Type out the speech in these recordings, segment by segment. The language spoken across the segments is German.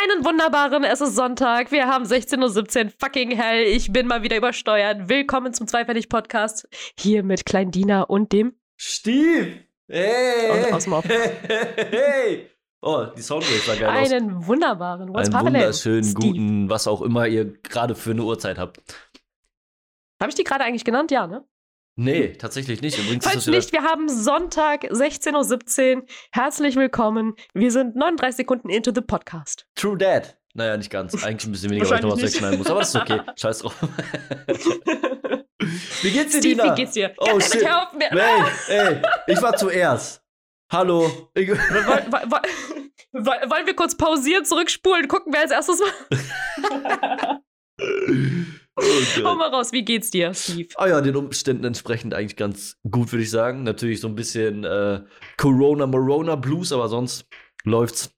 Einen wunderbaren, es ist Sonntag, wir haben 16.17 Uhr, fucking hell, ich bin mal wieder übersteuert. Willkommen zum Zweifällig-Podcast, hier mit Klein Dina und dem Steve! Hey! Und aus Off. Hey! Oh, die Soundwave sah geil aus. Einen wunderbaren, what's Einen wunderschönen, Steve. guten, was auch immer ihr gerade für eine Uhrzeit habt. Habe ich die gerade eigentlich genannt? Ja, ne? Nee, tatsächlich nicht. Übrigens Falls nicht, wir haben Sonntag, 16.17 Uhr. Herzlich willkommen. Wir sind 39 Sekunden into the Podcast. True Dad. Naja, nicht ganz. Eigentlich ein bisschen weniger, weil ich noch was wegschneiden muss. Aber das ist okay. Scheiß drauf. wie geht's dir, Steve, Dina? wie geht's dir? Oh, Kann- shit. Auf mir. Hey, ey, ich war zuerst. Hallo. Ich, Wollen wir kurz pausieren, zurückspulen, gucken, wer als erstes war? oh Hau mal raus, wie geht's dir, Steve? Ah ja, den Umständen entsprechend eigentlich ganz gut, würde ich sagen. Natürlich so ein bisschen äh, Corona-Morona-Blues, aber sonst läuft's.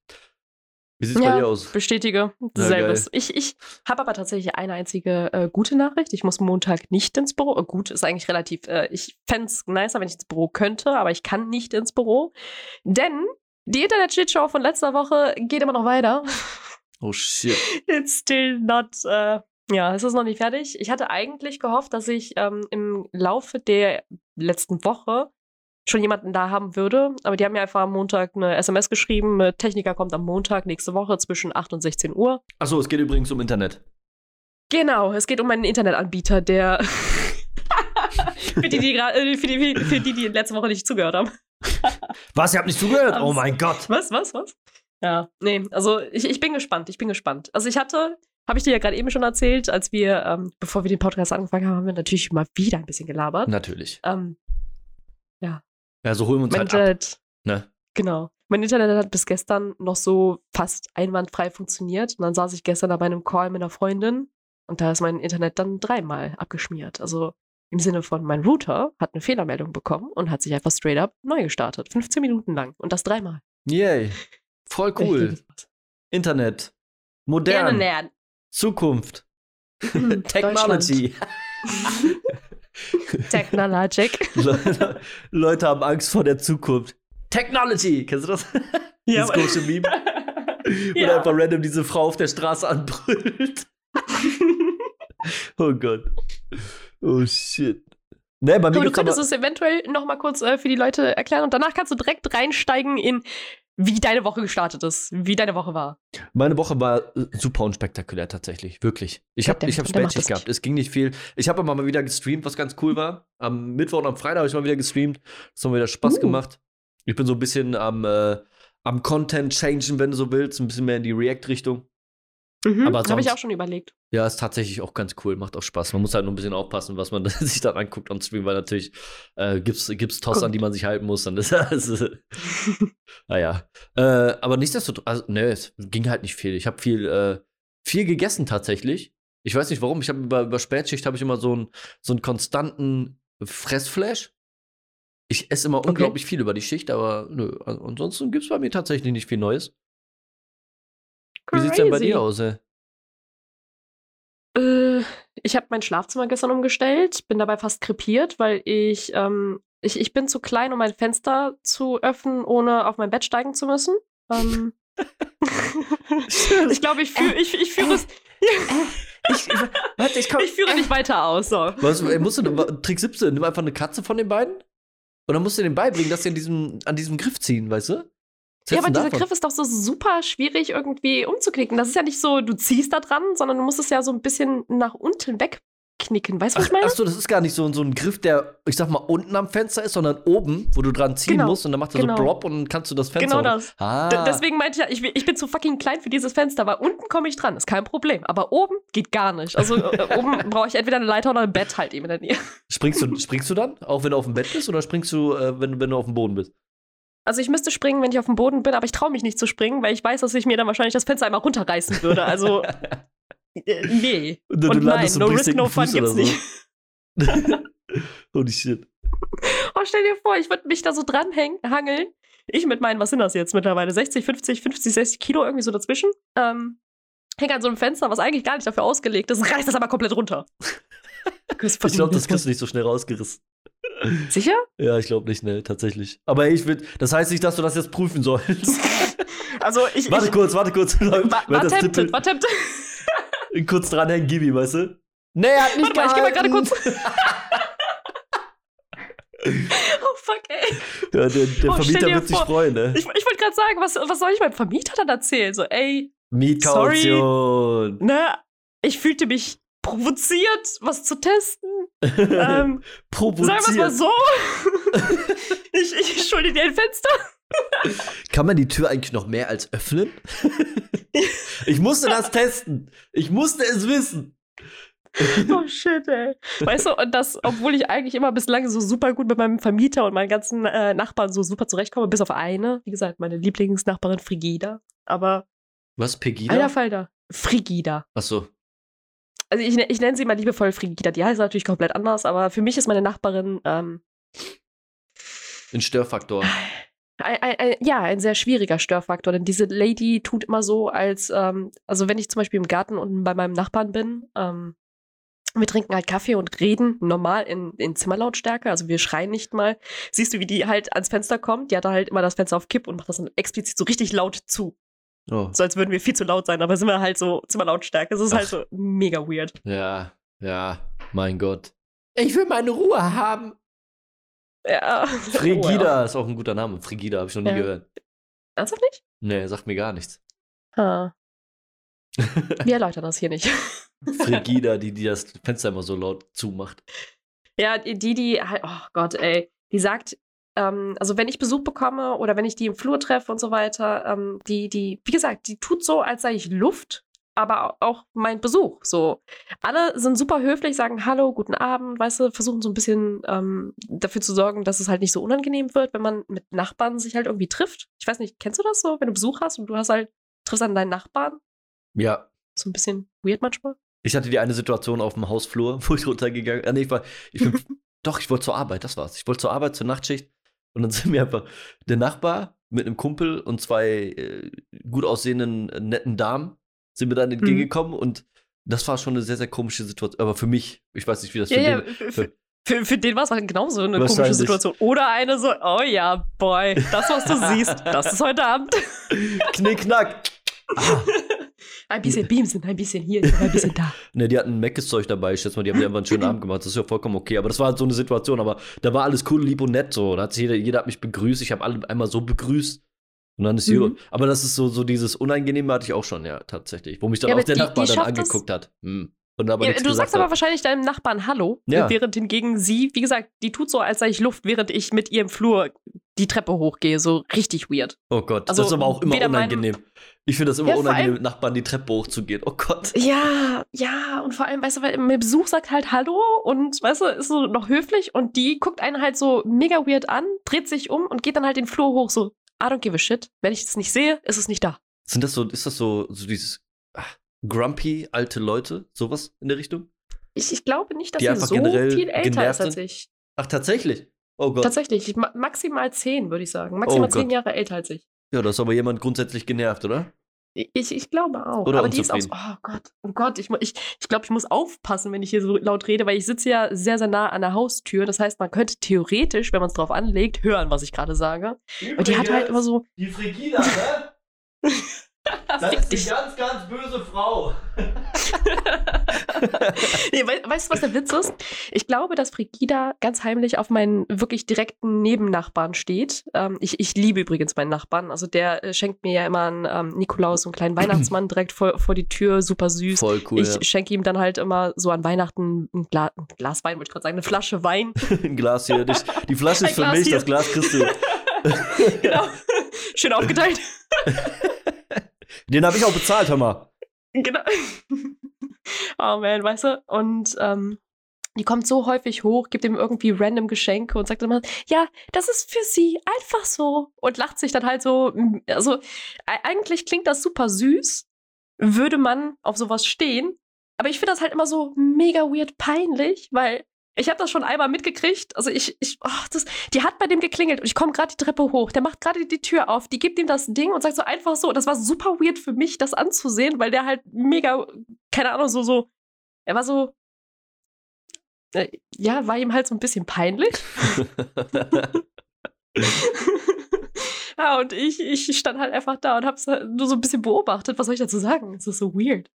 Wie sieht's bei dir aus? bestätige. Ja, Selbes. ich ich habe aber tatsächlich eine einzige äh, gute Nachricht. Ich muss Montag nicht ins Büro. Äh, gut, ist eigentlich relativ. Äh, ich fände es nicer, wenn ich ins Büro könnte, aber ich kann nicht ins Büro. Denn die Internet-Shitshow von letzter Woche geht immer noch weiter. Oh shit. It's still not. Äh, ja, es ist noch nicht fertig. Ich hatte eigentlich gehofft, dass ich ähm, im Laufe der letzten Woche schon jemanden da haben würde. Aber die haben mir einfach am Montag eine SMS geschrieben. Techniker kommt am Montag nächste Woche zwischen 8 und 16 Uhr. Achso, es geht übrigens um Internet. Genau, es geht um einen Internetanbieter, der. für, die, die, äh, für, die, für die, die letzte Woche nicht zugehört haben. Was, ihr habt nicht zugehört? Oh mein Gott. Was, was, was? Ja, nee, also ich, ich bin gespannt, ich bin gespannt. Also ich hatte, habe ich dir ja gerade eben schon erzählt, als wir, ähm, bevor wir den Podcast angefangen haben, haben wir natürlich mal wieder ein bisschen gelabert. Natürlich. Ähm, Ja, so holen wir uns mein halt ab. Internet, Ne? genau. Mein Internet hat bis gestern noch so fast einwandfrei funktioniert. Und dann saß ich gestern da bei einem Call mit einer Freundin und da ist mein Internet dann dreimal abgeschmiert. Also im Sinne von, mein Router hat eine Fehlermeldung bekommen und hat sich einfach straight up neu gestartet. 15 Minuten lang. Und das dreimal. Yay. Voll cool. Internet. Modern. nähern. Zukunft. Technology. Technologic. Leute, Leute haben Angst vor der Zukunft. Technology. Kennst du das? Ja, das komische Meme. Wo Ja. einfach random diese Frau auf der Straße anbrüllt. Oh Gott. Oh shit. Ne, bei mir Aber du könntest aber, es eventuell noch mal kurz äh, für die Leute erklären und danach kannst du direkt reinsteigen in, wie deine Woche gestartet ist, wie deine Woche war. Meine Woche war äh, super unspektakulär tatsächlich, wirklich. Ich habe ich hab Spätschicht gehabt. Es ging nicht viel. Ich habe aber mal wieder gestreamt, was ganz cool war. Am Mittwoch und am Freitag habe ich mal wieder gestreamt. Das hat mir wieder Spaß Uh. gemacht. Ich bin so ein bisschen am, äh, am Content changen, wenn du so willst, ein bisschen mehr in die React-Richtung. Mhm, Aber Habe ich auch schon überlegt. Ja, ist tatsächlich auch ganz cool, macht auch Spaß. Man muss halt nur ein bisschen aufpassen, was man sich dann anguckt on Stream, weil natürlich äh, gibt's, gibt's Toss, an die man sich halten muss. Dann ist das. naja. Äh, aber nichtsdestotrotz, also, ne, es ging halt nicht viel. Ich habe viel, äh, viel gegessen tatsächlich. Ich weiß nicht warum. Ich habe über, über Spätschicht habe ich immer so einen so einen konstanten Fressflash. Ich esse immer unglaublich viel über die Schicht, aber nö, an- ansonsten gibt's bei mir tatsächlich nicht viel Neues. Wie sieht's denn bei Crazy. dir aus, ey? Äh, ich habe mein Schlafzimmer gestern umgestellt, bin dabei fast krepiert, weil ich, ähm, ich, ich bin zu klein, um mein Fenster zu öffnen, ohne auf mein Bett steigen zu müssen. Ähm, ich glaube, ich, führ, ich, ich, führe es, Ich, warte, ich komm. ich führe dich weiter aus. So. Was, ey, musst du, Trick 17, nimm einfach eine Katze von den beiden und dann musst du denen beibringen, dass sie an diesem, an diesem Griff ziehen, weißt du? Ja, aber dieser davon? Griff ist doch so super schwierig irgendwie umzuknicken. Das ist ja nicht so, du ziehst da dran, sondern du musst es ja so ein bisschen nach unten wegknicken. Weißt du, was ich meine? ach so, das ist gar nicht so, so ein Griff, der, ich sag mal, unten am Fenster ist, sondern oben, wo du dran ziehen Genau, musst und dann macht er genau. so Blop und dann kannst du das Fenster. Genau das. Ah. Deswegen meinte ich ja, ich, bin zu fucking klein für dieses Fenster, weil unten komme ich dran, ist kein Problem. Aber oben geht gar nicht. Also äh, oben brauche ich entweder eine Leiter oder ein Bett halt eben in der Nähe. springst, du, springst du dann, auch wenn du auf dem Bett bist, oder springst du, äh, wenn, wenn du auf dem Boden bist? Also ich müsste springen, wenn ich auf dem Boden bin, aber ich traue mich nicht zu springen, weil ich weiß, dass ich mir dann wahrscheinlich das Fenster einmal runterreißen würde. Also äh, nee. Und, Und nein, no risk, no fun Fuß gibt's so. nicht. Holy shit. Oh, stell dir vor, ich würde mich da so dranhängen, hangeln. Ich mit meinen, was sind das jetzt mittlerweile? 60, 50, 50, 60 Kilo irgendwie so dazwischen. Ähm, hänge an so einem Fenster, was eigentlich gar nicht dafür ausgelegt ist, reißt das aber komplett runter. Ich glaube, das kriegst du nicht so schnell rausgerissen. Sicher? Ja, ich glaube nicht, ne, tatsächlich. Aber ich würde, das heißt nicht, dass du das jetzt prüfen sollst. Also ich. Warte ich, kurz, warte kurz. Wa- Weil das Attempted, Tippel- attempted. kurz dranhängen, gib ihm, weißt du? Nee, er hat nicht Warte mal, ich geh mal gerade gehalten. kurz. Oh fuck, ey. Ja, der, der Oh, Vermieter wird sich vor, freuen, ne? Ich, ich wollte gerade sagen, was, was soll ich meinem Vermieter dann erzählen? So, ey, Mietkaution. ne, ich fühlte mich provoziert, was zu testen. ähm, Provoziert. sagen wir es mal so. ich, ich schulde dir ein Fenster. Kann man die Tür eigentlich noch mehr als öffnen? ich musste das testen. Ich musste es wissen. Oh shit, ey. Weißt du, und das, obwohl ich eigentlich immer bislang so super gut mit meinem Vermieter und meinen ganzen äh, Nachbarn so super zurechtkomme, bis auf eine. Wie gesagt, meine Lieblingsnachbarin Frigida. Aber Was, Pegida? alter Falter. Frigida. Achso. Also ich, ne- ich nenne sie mal liebevoll Frigida. Die heißt natürlich komplett anders, aber für mich ist meine Nachbarin ähm, Ein Störfaktor. ein, ein, ein, ja, ein sehr schwieriger Störfaktor, denn diese Lady tut immer so, als, ähm, also wenn ich zum Beispiel im Garten unten bei meinem Nachbarn bin, ähm, wir trinken halt Kaffee und reden normal in, in Zimmerlautstärke, also wir schreien nicht mal. Siehst du, wie die halt ans Fenster kommt? Die hat da halt immer das Fenster auf Kipp und macht das dann explizit so richtig laut zu. Oh. So als würden wir viel zu laut sein, aber sind wir halt so Zimmerlautstärke. Das ist halt so mega weird. Ja, ja, mein Gott. Ich will meine Ruhe haben. Ja. Frigida ist auch ein guter Name. Frigida habe ich noch nie Ja. gehört. Ernsthaft nicht? Nee, sagt mir gar nichts. Ha. Wir erläutern das hier nicht. Frigida, die, die das Fenster immer so laut zumacht. Ja, die, die, die halt, oh Gott, ey, die sagt, ähm, also wenn ich Besuch bekomme oder wenn ich die im Flur treffe und so weiter, ähm, die, die, wie gesagt, die tut so, als sei ich Luft, aber auch mein Besuch. So, alle sind super höflich, sagen Hallo, guten Abend, weißt du, versuchen so ein bisschen ähm, dafür zu sorgen, dass es halt nicht so unangenehm wird, wenn man mit Nachbarn sich halt irgendwie trifft. Ich weiß nicht, kennst du das so, wenn du Besuch hast und du hast halt, triffst an deinen Nachbarn? Ja. So ein bisschen weird manchmal. Ich hatte die eine Situation auf dem Hausflur, wo ich runtergegangen ah, nee, ich war, ich bin, doch, ich wollte zur Arbeit, das war's. Ich wollte zur Arbeit, zur Nachtschicht. Und dann sind mir einfach der Nachbar mit einem Kumpel und zwei äh, gut aussehenden, äh, netten Damen sind mir dann entgegengekommen und das war schon eine sehr, sehr komische Situation. Aber für mich, ich weiß nicht, wie das für Ja, den, für, für, für, den war es halt genauso eine komische. Situation. Oder eine so, oh ja, boy, das, was du siehst, das ist heute Abend. Knickknack. Ah, Ein bisschen Beamsen, ein bisschen hier, ein bisschen da. ne, die hatten Meckes-Zeug dabei. Ich schätze mal, die haben einfach einen schönen Abend gemacht. Das ist ja vollkommen okay. Aber das war halt so eine Situation. Aber da war alles cool, lieb und nett so. Da hat sich jeder, jeder hat mich begrüßt. Ich habe alle einmal so begrüßt. Und dann ist hier. Mhm. Aber das ist so, so dieses Unangenehme hatte ich auch schon, ja, tatsächlich. Wo mich dann Ja, auch der die- Nachbar die dann schafft das- angeguckt hat. Hm. Und aber Ja, du sagst aber hat. wahrscheinlich deinem Nachbarn Hallo, Ja. während hingegen sie, wie gesagt, die tut so, als sei ich Luft, während ich mit ihr im Flur die Treppe hochgehe. So richtig weird. Oh Gott, Also, das ist aber auch immer unangenehm. Ich finde das immer Ja, unangenehm, mit Nachbarn die Treppe hochzugehen. Oh Gott. Ja, ja, und vor allem, weißt du, weil mit Besuch sagt halt Hallo und, weißt du, ist so noch höflich und die guckt einen halt so mega weird an, dreht sich um und geht dann halt den Flur hoch, so, I don't give a shit. Wenn ich es nicht sehe, ist es nicht da. Sind das so, ist das so, so dieses ah, grumpy alte Leute, sowas in der Richtung? Ich, ich glaube nicht, dass Die so viel älter ist als ich. Ach, tatsächlich. Oh Gott. Tatsächlich, ich, ma- maximal zehn, würde ich sagen. Maximal Oh zehn. Jahre älter als ich. Ja, da ist aber jemand grundsätzlich genervt, oder? Ich, ich glaube auch. Oder Aber die ist auch so, oh Gott, oh Gott, ich, ich, ich glaube, ich muss aufpassen, wenn ich hier so laut rede, weil ich sitze ja sehr, sehr nah an der Haustür. Das heißt, man könnte theoretisch, wenn man es drauf anlegt, hören, was ich gerade sage. Und die hat halt immer so, Die Frigida, ne? Fick dich. ganz, ganz böse Frau. nee, wei weißt du, was der Witz ist? Ich glaube, dass Frigida ganz heimlich auf meinen wirklich direkten Nebennachbarn steht. Ähm, ich, ich liebe übrigens meinen Nachbarn. Also der äh, schenkt mir ja immer einen ähm, Nikolaus, so einen kleinen Weihnachtsmann direkt vor, vor die Tür, super süß. Voll cool. ich schenke ihm dann halt immer so an Weihnachten ein, Gla ein Glas Wein, wollte ich gerade sagen, eine Flasche Wein. Ja. Ein Glas hier. Die, die Flasche ist für Glas mich, hier. das Glas kriegst du. genau. Schön aufgeteilt. Den habe ich auch bezahlt, hör mal. Genau. oh man, weißt du? Und ähm, die kommt so häufig hoch, gibt ihm irgendwie random Geschenke und sagt immer, ja, das ist für sie, einfach so. Und lacht sich dann halt so, also eigentlich klingt das super süß, würde man auf sowas stehen. Aber ich finde das halt immer so mega weird peinlich, weil ich habe das schon einmal mitgekriegt. Also ich, ich, oh, das, die hat bei dem geklingelt und ich komme gerade die Treppe hoch. Der macht gerade die Tür auf, die gibt ihm das Ding und sagt so einfach so. Das war super weird für mich, das anzusehen, weil der halt mega, keine Ahnung, so, so, er war so, äh, ja, war ihm halt so ein bisschen peinlich. ja, und ich, ich stand halt einfach da und hab's halt nur so ein bisschen beobachtet. Was soll ich dazu sagen? Es ist so weird.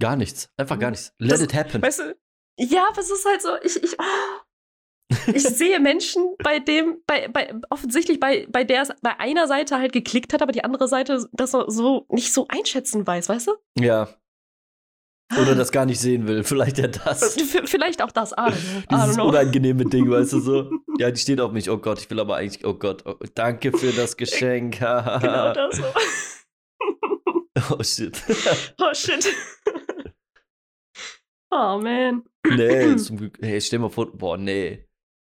Gar nichts. Einfach gar nichts. Let Das- it happen. Weißt du, ja, aber es ist halt so, ich, ich, oh. ich sehe Menschen, bei dem, bei, bei, offensichtlich bei, bei der es bei einer Seite halt geklickt hat, aber die andere Seite das so, so nicht so einschätzen weiß, weißt du? Ja. Oder das gar nicht sehen will. Vielleicht ja das. Vielleicht auch das, I don't know. Dieses unangenehme Ding, weißt du so. Ja, die steht auf mich. Oh Gott, ich will aber eigentlich. Oh Gott, oh, danke für das Geschenk. Genau das so. oh shit. Oh shit. Oh man. nee, zum Glück. Hey, stell mal vor. Boah, nee.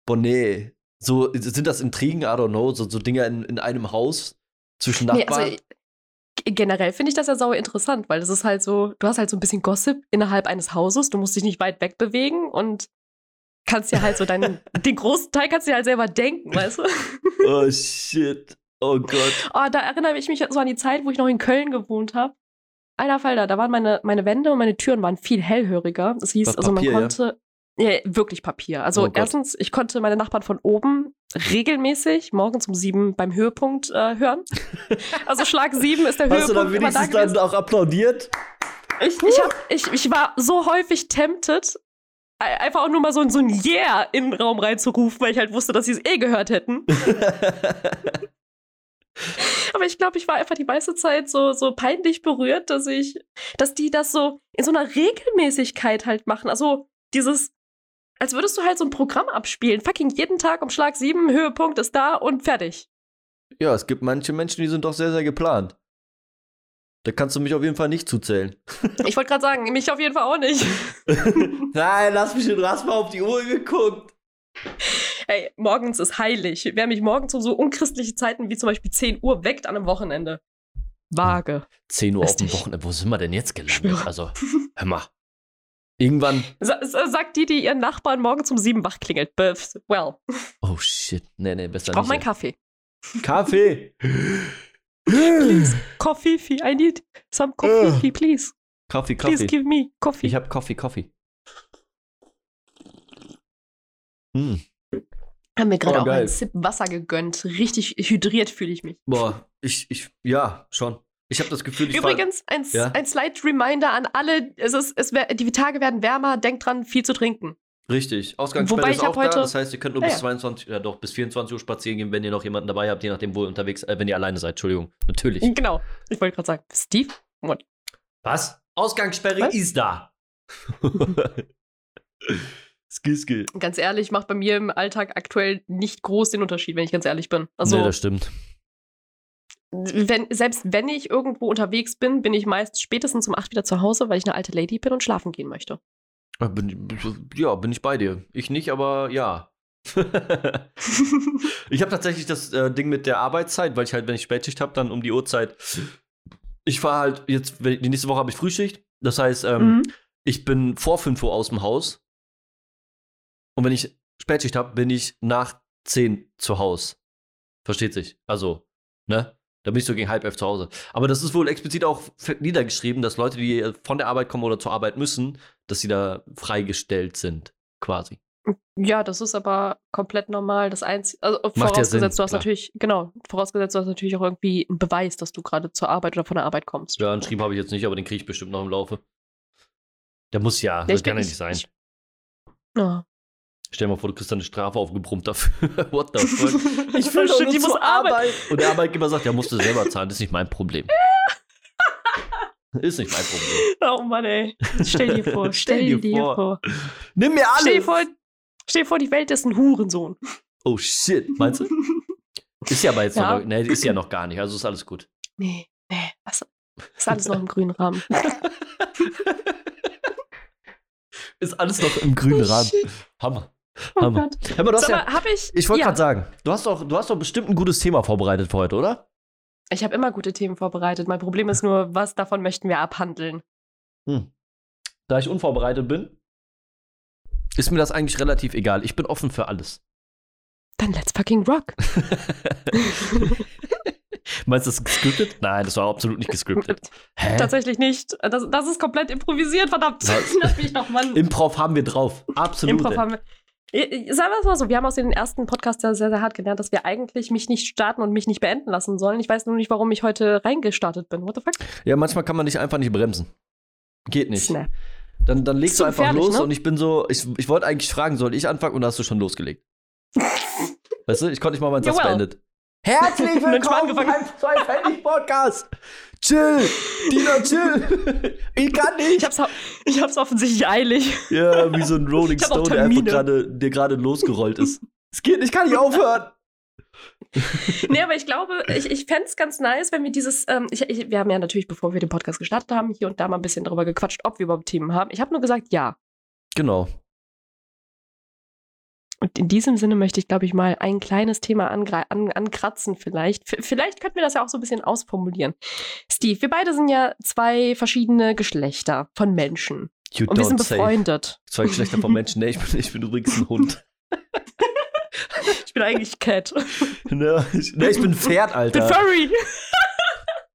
Boah, nee. So, sind das Intrigen? I don't know. So, so Dinger in, in einem Haus zwischen Nee, Nachbarn. also, g- generell finde ich das ja sauer interessant, weil das ist halt so, du hast halt so ein bisschen Gossip innerhalb eines Hauses, du musst dich nicht weit weg bewegen und kannst dir halt so deinen, den großen Teil kannst du dir halt selber denken, weißt du? oh shit. Oh Gott. Oh, da erinnere ich mich so an die Zeit, wo ich noch in Köln gewohnt habe. Alter Falter, da waren meine, meine Wände und meine Türen waren viel hellhöriger. Das hieß, War also man Papier, ja? konnte. Ja, wirklich Papier. Also Oh erstens, ich konnte meine Nachbarn von oben regelmäßig morgens um sieben beim Höhepunkt äh, hören. Also Schlag sieben ist der Hast du Höhepunkt dann immer da wenigstens gewesen. dann auch applaudiert? Ich, ich, hab, ich, ich war so häufig tempted, einfach auch nur mal so, ein- so ein Yeah in den Raum reinzurufen, weil ich halt wusste, dass sie es eh gehört hätten. Aber ich glaube, ich war einfach die meiste Zeit so, so peinlich berührt, dass ich, dass die das so in so einer Regelmäßigkeit halt machen. Also dieses, als würdest du halt so ein Programm abspielen. Fucking jeden Tag um Schlag sieben, Höhepunkt ist da und fertig. ja, es gibt manche Menschen, die sind doch sehr, sehr geplant. Da kannst du mich auf jeden Fall nicht zuzählen. Ich wollte gerade sagen, mich auf jeden Fall auch nicht. Nein, lass mich in Rasper auf die Uhr geguckt. Ey, morgens ist heilig. Wer mich morgens um so unchristliche Zeiten wie zum Beispiel 10 Uhr weckt an einem Wochenende. Vage. 10 Uhr auf dem. Wochenende. Wo sind wir denn jetzt gelandet? Schwöre. Also, hör mal. Irgendwann. Sa sa- sagt die, die ihren Nachbarn morgens um sieben wach klingelt. Bef- Well, Oh shit. Nee, nee, besser ich brauch nicht. meinen Kaffee. Kaffee. Please, coffee, fee. I need some coffee, fee, please. Kaffee, Please Kaffee. give me coffee. Ich hab Kaffee, Kaffee. Hm. Haben mir gerade Oh, auch geil. einen Sip Wasser gegönnt. Richtig hydriert fühle ich mich. Boah, ich, ich, ja, schon. Ich habe das Gefühl, ich Übrigens, ein, Ja? ein Slight Reminder an alle: es ist, es wär, Die Tage werden wärmer, denkt dran, viel zu trinken. Richtig. Ausgangssperre Wobei ist auch da. Das heißt, ihr könnt nur Ja, bis ja. 22, ja doch, bis 24 Uhr spazieren gehen, wenn ihr noch jemanden dabei habt, je nachdem, wo ihr unterwegs, äh, wenn ihr alleine seid, Entschuldigung. Natürlich. Genau. Ich wollte gerade sagen, Steve, what? Was? Ausgangssperre Was? ist da. Skiske. Ganz ehrlich, macht bei mir im Alltag aktuell nicht groß den Unterschied, wenn ich ganz ehrlich bin. Also, nee, das stimmt. wenn, selbst wenn ich irgendwo unterwegs bin, bin ich meist spätestens um 8 wieder zu Hause, weil ich eine alte Lady bin und schlafen gehen möchte. Ja, Bin, ja, bin ich bei dir. Ich nicht, aber ja. ich habe tatsächlich das äh, Ding mit der Arbeitszeit, weil ich halt, wenn ich Spätschicht habe, dann um die Uhrzeit. Ich fahre halt jetzt, die nächste Woche habe ich Frühschicht. Das heißt, ähm, Mhm. ich bin vor 5 Uhr aus dem Haus. Und wenn ich Spätschicht habe, bin ich nach 10 zu Haus. Versteht sich. Also, ne? Da bin ich so gegen halb elf zu Hause. Aber das ist wohl explizit auch niedergeschrieben, dass Leute, die äh, von der Arbeit kommen oder zur Arbeit müssen, dass sie da freigestellt sind, quasi. Ja, das ist aber komplett normal. Das Einzige, also ja vorausgesetzt, Sinn, du hast klar. natürlich, genau, vorausgesetzt, du hast natürlich auch irgendwie einen Beweis, dass du gerade zur Arbeit oder von der Arbeit kommst. Ja, einen Schrieb habe ich jetzt nicht, aber den kriege ich bestimmt noch im Laufe. Der muss ja, Ja, das kann ja nicht sein. ich- Ja. Stell dir mal vor, du kriegst dann eine Strafe aufgebrummt dafür. What the fuck? Ich will doch shit, nur die muss zur arbeiten. Arbeit. Und der Arbeitgeber sagt, ja, musst du selber zahlen, das ist nicht mein Problem. ist nicht mein Problem. Oh Mann, ey. Stell dir vor, Stell stell, dir dir vor. vor. Nimm mir alles. Stell dir vor, stell dir vor, die Welt ist ein Hurensohn. Oh shit, meinst du? Ist ja aber jetzt Ja. noch, nee, ist ja noch gar nicht, also ist alles gut. Nee, nee, was? Ist alles noch im grünen Rahmen. Ist alles noch im grünen Oh, Rahmen. Hammer. Oh Hammer. Gott. Hör mal, du hast Sag ja, ich. ich wollte ja, gerade sagen, du hast, doch, du hast doch bestimmt ein gutes Thema vorbereitet für heute, oder? Ich habe immer gute Themen vorbereitet. Mein Problem ist nur, was davon möchten wir abhandeln? Hm. Da ich unvorbereitet bin, ist mir das eigentlich relativ egal. Ich bin offen für alles. Dann let's fucking rock. Meinst du, das ist gescriptet? Nein, das war absolut nicht gescriptet. Hä? Tatsächlich nicht. Das, das ist komplett improvisiert, verdammt. Lass mich doch mal. Improv haben wir drauf. Absolut. Improv haben wir. Sagen wir es mal so, wir haben aus den ersten Podcasts sehr, sehr hart gelernt, dass wir eigentlich mich nicht starten und mich nicht beenden lassen sollen. Ich weiß nur nicht, warum ich heute reingestartet bin. What the fuck? Ja, manchmal kann man dich einfach nicht bremsen. Geht nicht. Snap. Dann, dann legst du einfach los ne? und ich bin so, ich, ich wollte eigentlich fragen, soll ich anfangen und da hast du schon losgelegt. weißt du, ich konnte nicht mal meinen Satz Ja, well. beendet. Herzlich willkommen beim zwei Pfennig Podcast. Chill, Dina, chill. ich kann nicht. Ich hab's, ich hab's offensichtlich eilig. Ja, wie so ein Rolling Stone, der einfach gerade, der gerade losgerollt ist. Es geht, ich kann nicht aufhören. nee, aber ich glaube, ich, ich fände es ganz nice, wenn wir dieses, ähm, ich, ich, wir haben ja natürlich, bevor wir den Podcast gestartet haben, hier und da mal ein bisschen drüber gequatscht, ob wir überhaupt Themen haben. Ich habe nur gesagt, ja. Genau. Und in diesem Sinne möchte ich, glaube ich, mal ein kleines Thema an, ankratzen vielleicht. V vielleicht könnten wir das ja auch so ein bisschen ausformulieren. Steve, wir beide sind ja zwei verschiedene Geschlechter von Menschen. You Und wir sind befreundet. Zwei Geschlechter von Menschen. Nee, ich bin, ich bin übrigens ein Hund. Ich bin eigentlich Cat. Ne, ich, nee, ich bin Pferd, Ich bin Alter. Furry.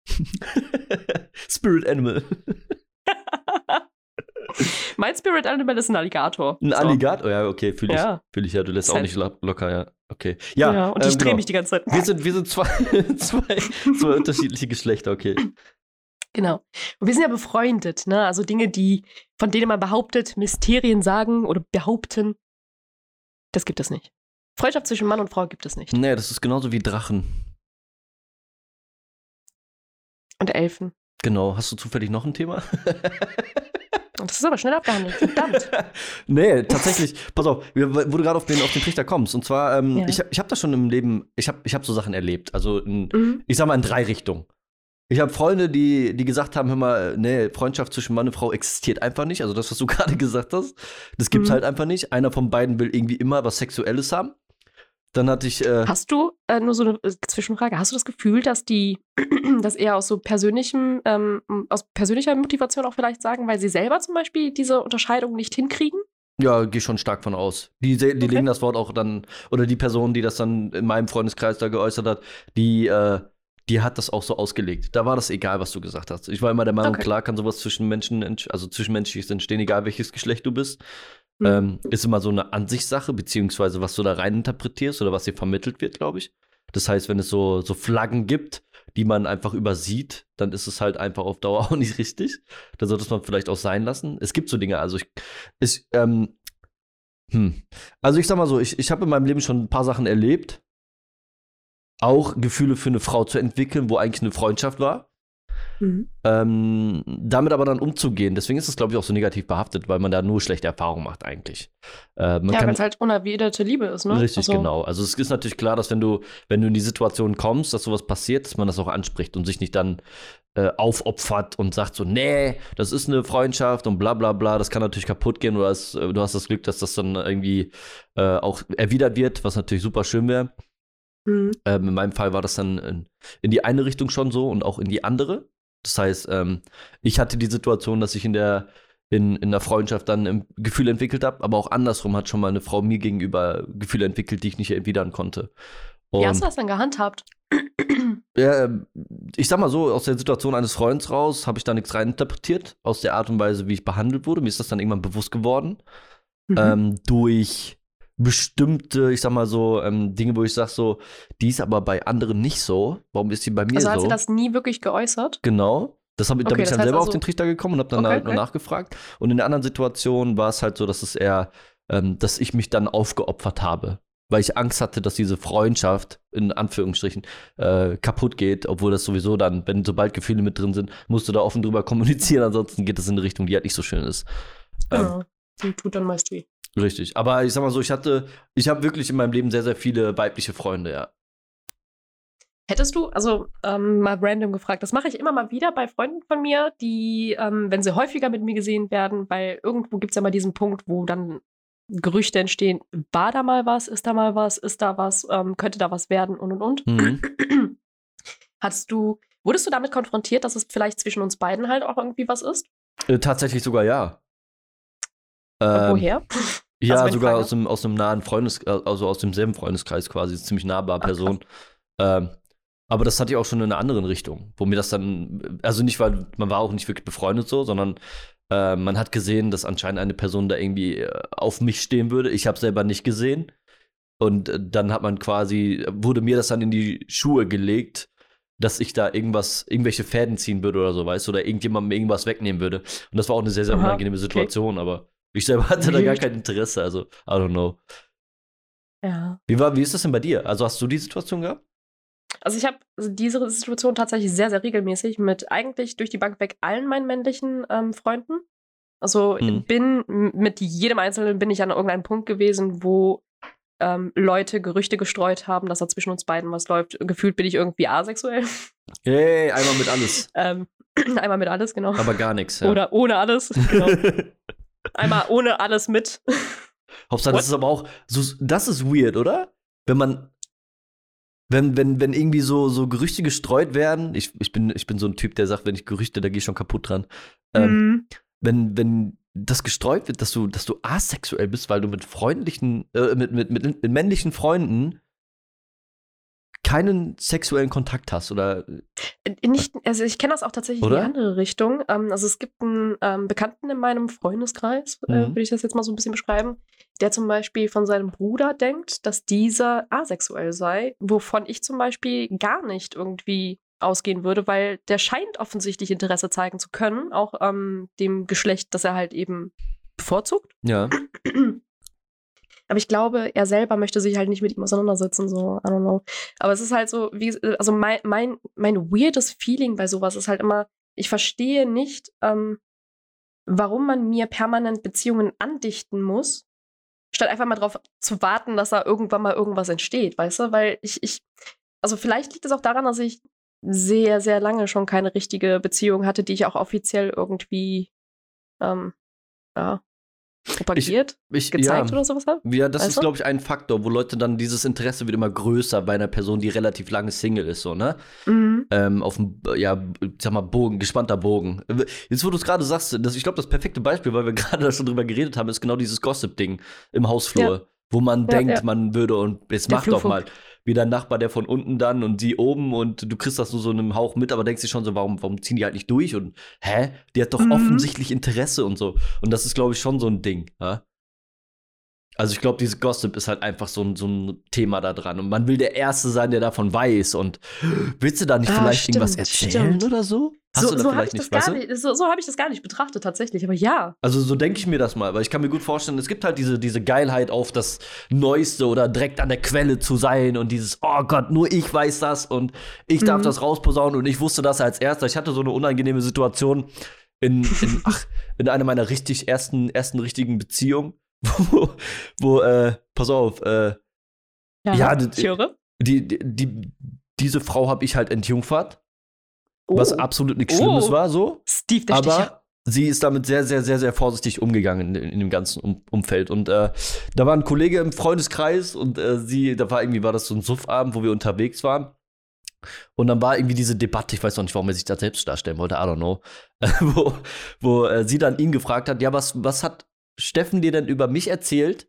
Spirit Animal. mein Spirit Animal ist ein Alligator. Ein So. Alligator? Ja, okay, fühle ich. Ja. Fühl ich ja. Du lässt Ist auch nicht lo- locker, ja. Okay. Ja, Ja, und ähm, ich drehe genau. mich die ganze Zeit. Wir sind, wir sind zwei, zwei, zwei unterschiedliche Geschlechter, okay. Genau. Und wir sind ja befreundet, ne? Also Dinge, die, von denen man behauptet, Mysterien sagen oder behaupten, das gibt es nicht. Freundschaft zwischen Mann und Frau gibt es nicht. Nee, das ist genauso wie Drachen. Und Elfen. Genau. Hast du zufällig noch ein Thema? Und das ist aber schnell abgehandelt. Verdammt. nee, tatsächlich. Pass auf, wo du gerade auf den, auf den Trichter kommst. Und zwar, ähm, Ja. ich, ich habe das schon im Leben, ich habe ich hab so Sachen erlebt. Also, in, Mhm. ich sag mal in drei Richtungen. Ich habe Freunde, die, die gesagt haben, hör mal, nee, Freundschaft zwischen Mann und Frau existiert einfach nicht. Also das, was du gerade gesagt hast, das gibt's Mhm. halt einfach nicht. Einer von beiden will irgendwie immer was Sexuelles haben. Dann hatte ich, äh, Hast du, äh, nur so eine äh, Zwischenfrage, hast du das Gefühl, dass die das eher aus so persönlichem, ähm, aus persönlicher Motivation auch vielleicht sagen, weil sie selber zum Beispiel diese Unterscheidung nicht hinkriegen? ja, gehe schon stark von aus. Die, die Okay. legen das Wort auch dann, oder die Person, die das dann in meinem Freundeskreis da geäußert hat, die, äh, die hat das auch so ausgelegt. Da war das egal, was du gesagt hast. Ich war immer der Meinung, Okay. klar kann sowas zwischen Menschen, also zwischenmenschliches entstehen, egal welches Geschlecht du bist. Mhm. Ähm, ist immer so eine Ansichtssache, beziehungsweise was du da rein interpretierst oder was dir vermittelt wird, glaube ich. Das heißt, wenn es so, so Flaggen gibt, die man einfach übersieht, dann ist es halt einfach auf Dauer auch nicht richtig. Da sollte es man vielleicht auch sein lassen. Es gibt so Dinge, also ich, ich ähm, hm. Also ich sag mal so, ich, ich habe in meinem Leben schon ein paar Sachen erlebt. Auch Gefühle für eine Frau zu entwickeln, wo eigentlich eine Freundschaft war. Mhm. Ähm, damit aber dann umzugehen. Deswegen ist es, glaube ich, auch so negativ behaftet, weil man da nur schlechte Erfahrungen macht eigentlich. Äh, man Ja, weil es halt unerwiderte Liebe ist, ne? Richtig, Also, genau. Also es ist natürlich klar, dass wenn du, wenn du in die Situation kommst, dass sowas passiert, dass man das auch anspricht und sich nicht dann äh, aufopfert und sagt so, nee, das ist eine Freundschaft und bla bla bla, das kann natürlich kaputt gehen oder es, äh, du hast das Glück, dass das dann irgendwie äh, auch erwidert wird, was natürlich super schön wäre. Mhm. Ähm, in meinem Fall war das dann in, in die eine Richtung schon so und auch in die andere. Das heißt, ähm, ich hatte die Situation, dass ich in der in, in der Freundschaft dann ein Gefühl entwickelt habe, aber auch andersrum hat schon mal eine Frau mir gegenüber Gefühle entwickelt, die ich nicht erwidern konnte. Wie hast du Und das dann gehandhabt? ja, ähm, ich sag mal so, aus der Situation eines Freundes raus habe ich da nichts reininterpretiert, aus der Art und Weise, wie ich behandelt wurde. Mir ist das dann irgendwann bewusst geworden. Mhm. Ähm, durch bestimmte, ich sag mal so, ähm, Dinge, wo ich sag so, die ist aber bei anderen nicht so. Warum ist die bei mir also so? hat sie das nie wirklich geäußert? Genau. Das hab, ich- da Okay, bin ich das dann selber auf also- den Trichter gekommen und habe dann Okay, halt nur okay. nachgefragt. Und in der anderen Situation war es halt so, dass es eher, ähm, dass ich mich dann aufgeopfert habe. Weil ich Angst hatte, dass diese Freundschaft, in Anführungsstrichen, äh, kaputt geht, obwohl das sowieso dann, wenn sobald Gefühle mit drin sind, musst du da offen drüber kommunizieren, ansonsten geht es in eine Richtung, die halt nicht so schön ist. Ähm, Ja. Die tut dann meist weh. Richtig. Aber ich sag mal so, ich hatte, ich habe wirklich in meinem Leben sehr, sehr viele weibliche Freunde, ja. Hättest du, also ähm, mal random gefragt, das mache ich immer mal wieder bei Freunden von mir, die, ähm, wenn sie häufiger mit mir gesehen werden, weil irgendwo gibt es ja mal diesen Punkt, wo dann Gerüchte entstehen, war da mal was, ist da mal was, ist da was, ähm, könnte da was werden und und und. Mhm. Hattest du, wurdest du damit konfrontiert, dass es vielleicht zwischen uns beiden halt auch irgendwie was ist? Äh, tatsächlich sogar ja. Ähm, woher? Ja, Also sogar Frage- aus einem, aus einem nahen Freundes, äh, also aus demselben Freundeskreis quasi, ziemlich nahbar Person. ähm, aber das hatte ich auch schon in einer anderen Richtung, wo mir das dann, also nicht, weil man war auch nicht wirklich befreundet so, sondern Äh, man hat gesehen, dass anscheinend eine Person da irgendwie äh, auf mich stehen würde. Ich habe selber nicht gesehen. Und äh, dann hat man quasi, wurde mir das dann in die Schuhe gelegt, dass ich da irgendwas, irgendwelche Fäden ziehen würde oder so, weißt du, oder irgendjemandem irgendwas wegnehmen würde. Und das war auch eine sehr, sehr Aha, unangenehme Situation, aber ich selber hatte da gar kein Interesse, also I don't know. Ja. Wie, war, wie ist das denn bei dir? Also hast du die Situation gehabt? Also ich habe diese Situation tatsächlich sehr, sehr regelmäßig mit eigentlich durch die Bank weg allen meinen männlichen ähm, Freunden. Also Hm. bin mit jedem Einzelnen bin ich an irgendeinem Punkt gewesen, wo ähm, Leute Gerüchte gestreut haben, dass da zwischen uns beiden was läuft. Gefühlt bin ich irgendwie asexuell. Hey, einmal mit alles. ähm, einmal mit alles, genau. Aber gar nichts. Ja. Oder ohne alles. Genau. Einmal ohne alles mit. Hauptsache, das ist aber auch, so, das ist weird, oder? Wenn man, wenn, wenn, wenn irgendwie so, so Gerüchte gestreut werden, ich, ich, bin, ich bin so ein Typ, der sagt, wenn ich Gerüchte, da gehe ich schon kaputt dran. Ähm, Mhm. wenn, wenn das gestreut wird, dass du, dass du asexuell bist, weil du mit freundlichen, äh, mit, mit, mit, mit männlichen Freunden keinen sexuellen Kontakt hast oder Äh, Nicht, also ich kenne das auch tatsächlich in Oder? die andere Richtung. Ähm, also es gibt einen ähm, Bekannten in meinem Freundeskreis, äh, Mhm. würde ich das jetzt mal so ein bisschen beschreiben, der zum Beispiel von seinem Bruder denkt, dass dieser asexuell sei, wovon ich zum Beispiel gar nicht irgendwie ausgehen würde, weil der scheint offensichtlich Interesse zeigen zu können, auch ähm, dem Geschlecht, das er halt eben bevorzugt. ja. Aber ich glaube, er selber möchte sich halt nicht mit ihm auseinandersetzen, so, I don't know. Aber es ist halt so, wie, also mein, mein, mein weirdes Feeling bei sowas ist halt immer, ich verstehe nicht, ähm, warum man mir permanent Beziehungen andichten muss, statt einfach mal drauf zu warten, dass da irgendwann mal irgendwas entsteht, weißt du? Weil ich, ich, also vielleicht liegt es auch daran, dass ich sehr, sehr lange schon keine richtige Beziehung hatte, die ich auch offiziell irgendwie, ähm, ja, propagiert, Ich, gezeigt ja. oder sowas habe. Ja, das Weißt ist, glaube ich, ein Faktor, wo Leute dann dieses Interesse wird immer größer bei einer Person, die relativ lange Single ist, so, ne? Mhm. ähm, auf dem, ja, ich sag mal, Bogen, gespannter Bogen. Jetzt, wo du es gerade sagst, das, ich glaube, das perfekte Beispiel, weil wir gerade schon drüber geredet haben, ist genau dieses Gossip-Ding im Hausflur, wo man Ja, denkt, ja. man würde und jetzt Der mach doch mal. Wie dein Nachbar, der von unten dann und die oben und du kriegst das nur so in einem Hauch mit, aber denkst dir schon so, warum, warum ziehen die halt nicht durch und hä? Die hat doch Mhm. offensichtlich Interesse und so. Und das ist, glaube ich, schon so ein Ding, ja? Also ich glaube, dieses Gossip ist halt einfach so ein, so ein Thema da dran. Und man will der Erste sein, der davon weiß. Und willst du da nicht Ah, vielleicht stimmt, irgendwas erzählen stimmt. oder so? Hast so so habe ich das nicht, weißt gar du? nicht, so, so habe ich das gar nicht betrachtet tatsächlich, aber ja. Also so denke ich mir das mal, weil ich kann mir gut vorstellen, es gibt halt diese, diese Geilheit auf das Neueste oder direkt an der Quelle zu sein und dieses, oh Gott, nur ich weiß das und ich darf Mhm. das rausposaunen und ich wusste das als erster. Ich hatte so eine unangenehme Situation in, in, ach, in einer meiner richtig ersten, ersten richtigen Beziehungen, wo, wo äh, pass auf, äh, Ja, das- ich höre. die, die, die, diese Frau habe ich halt entjungfert, Oh. was absolut nichts Oh. Schlimmes war, so. Steve der Sticher. Aber sie ist damit sehr, sehr, sehr, sehr vorsichtig umgegangen in, in dem ganzen um Umfeld. Und äh, da war ein Kollege im Freundeskreis und äh, sie, da war irgendwie, war das so ein Suffabend, wo wir unterwegs waren. Und dann war irgendwie diese Debatte, ich weiß noch nicht, warum er sich da selbst darstellen wollte, I don't know, wo, wo äh, sie dann ihn gefragt hat, ja, was, was hat Steffen dir denn über mich erzählt?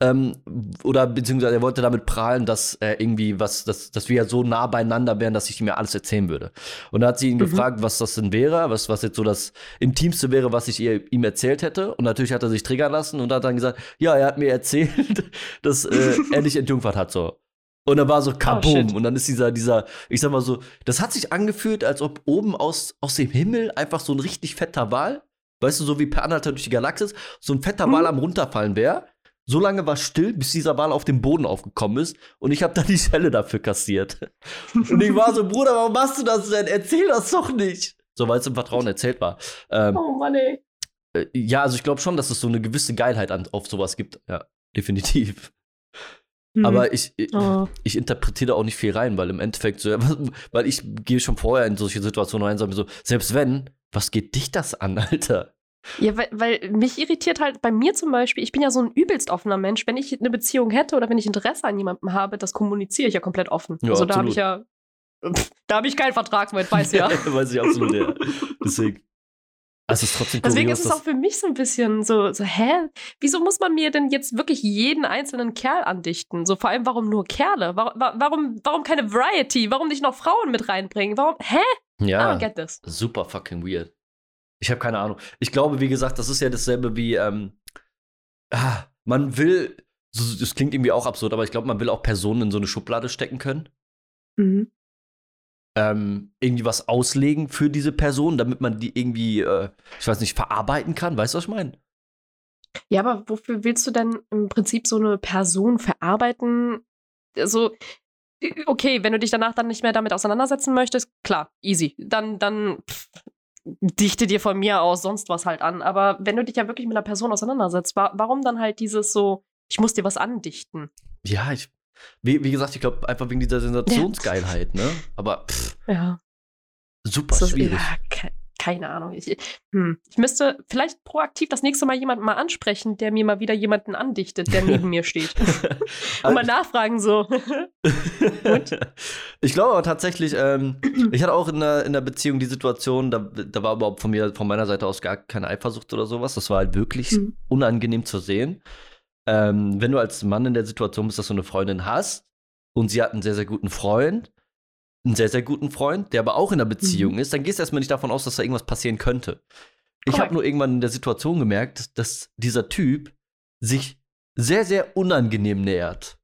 Ähm, oder beziehungsweise er wollte damit prahlen, dass er irgendwie was, dass, dass wir ja so nah beieinander wären, dass ich ihm ja alles erzählen würde. Und da hat sie ihn Mhm. gefragt, was das denn wäre, was, was jetzt so das Intimste wäre, was ich ihr, ihm erzählt hätte. Und natürlich hat er sich triggern lassen und hat dann gesagt, ja, er hat mir erzählt, dass äh, er dich entjungfert hat, so. Und dann war so kaboom. shit. und dann ist dieser, dieser, ich sag mal so, das hat sich angefühlt, als ob oben aus, aus dem Himmel einfach so ein richtig fetter Wal, weißt du, so wie per Anhalter durch die Galaxis, so ein fetter Mhm. Wal am runterfallen wäre. So lange war still, bis dieser Wal auf dem Boden aufgekommen ist. Und ich habe dann die Schelle dafür kassiert. Und ich war so, Bruder, warum machst du das denn? Erzähl das doch nicht. So, weil es im Vertrauen erzählt war. Ähm, Oh Mann, ey. äh, ja, also ich glaube schon, dass es so eine gewisse Geilheit an, auf sowas gibt. Ja, definitiv. Hm. Aber ich, ich, Oh. ich interpretiere da auch nicht viel rein, weil im Endeffekt so, weil ich gehe schon vorher in solche Situationen rein und sage mir so, selbst wenn, was geht dich das an, Alter? Ja, weil, weil mich irritiert halt bei mir zum Beispiel, ich bin ja so ein übelst offener Mensch. Wenn ich eine Beziehung hätte oder wenn ich Interesse an jemandem habe, das kommuniziere ich ja komplett offen. Ja, also da habe absolut. ich ja, pff, da habe ich keinen Vertrag mit, weiß ja. Weiß ich absolut, ja. Deswegen. Also es ist trotzdem Deswegen kurios, ist es auch für mich so ein bisschen so, so, hä? Wieso muss man mir denn jetzt wirklich jeden einzelnen Kerl andichten? So vor allem, warum nur Kerle? Warum, wa- warum, warum keine Variety? Warum nicht noch Frauen mit reinbringen? Warum, hä? I ja, don't get this. super fucking weird. Ich habe keine Ahnung. Ich glaube, wie gesagt, das ist ja dasselbe wie, ähm, ah, man will, das klingt irgendwie auch absurd, aber ich glaube, man will auch Personen in so eine Schublade stecken können. Mhm. Ähm, irgendwie was auslegen für diese Person, damit man die irgendwie, äh, ich weiß nicht, verarbeiten kann. Weißt du, was ich meine? Ja, aber wofür willst du denn im Prinzip so eine Person verarbeiten? Also, okay, wenn du dich danach dann nicht mehr damit auseinandersetzen möchtest, klar, easy. Dann, dann pff, dichte dir von mir aus sonst was halt an. Aber wenn du dich ja wirklich mit einer Person auseinandersetzt, wa warum dann halt dieses so, ich muss dir was andichten? Ja, ich, wie, wie gesagt, ich glaube einfach wegen dieser Sensationsgeilheit, ne? Aber pff, Ja. super schwierig. Ja, keine Ahnung. Ich, hm. ich müsste vielleicht proaktiv das nächste Mal jemanden mal ansprechen, der mir mal wieder jemanden andichtet, der neben mir steht. Und mal nachfragen so. ich glaube aber tatsächlich, ähm, ich hatte auch in der, in der Beziehung die Situation, da, da war überhaupt von mir, von meiner Seite aus gar keine Eifersucht oder sowas. Das war halt wirklich Mhm. unangenehm zu sehen. Ähm, wenn du als Mann in der Situation bist, dass du eine Freundin hast und sie hat einen sehr, sehr guten Freund, einen sehr, sehr guten Freund, der aber auch in einer Beziehung Mhm. ist, dann gehst du erstmal nicht davon aus, dass da irgendwas passieren könnte. Ich habe nur irgendwann in der Situation gemerkt, dass, dass dieser Typ sich sehr, sehr unangenehm nähert.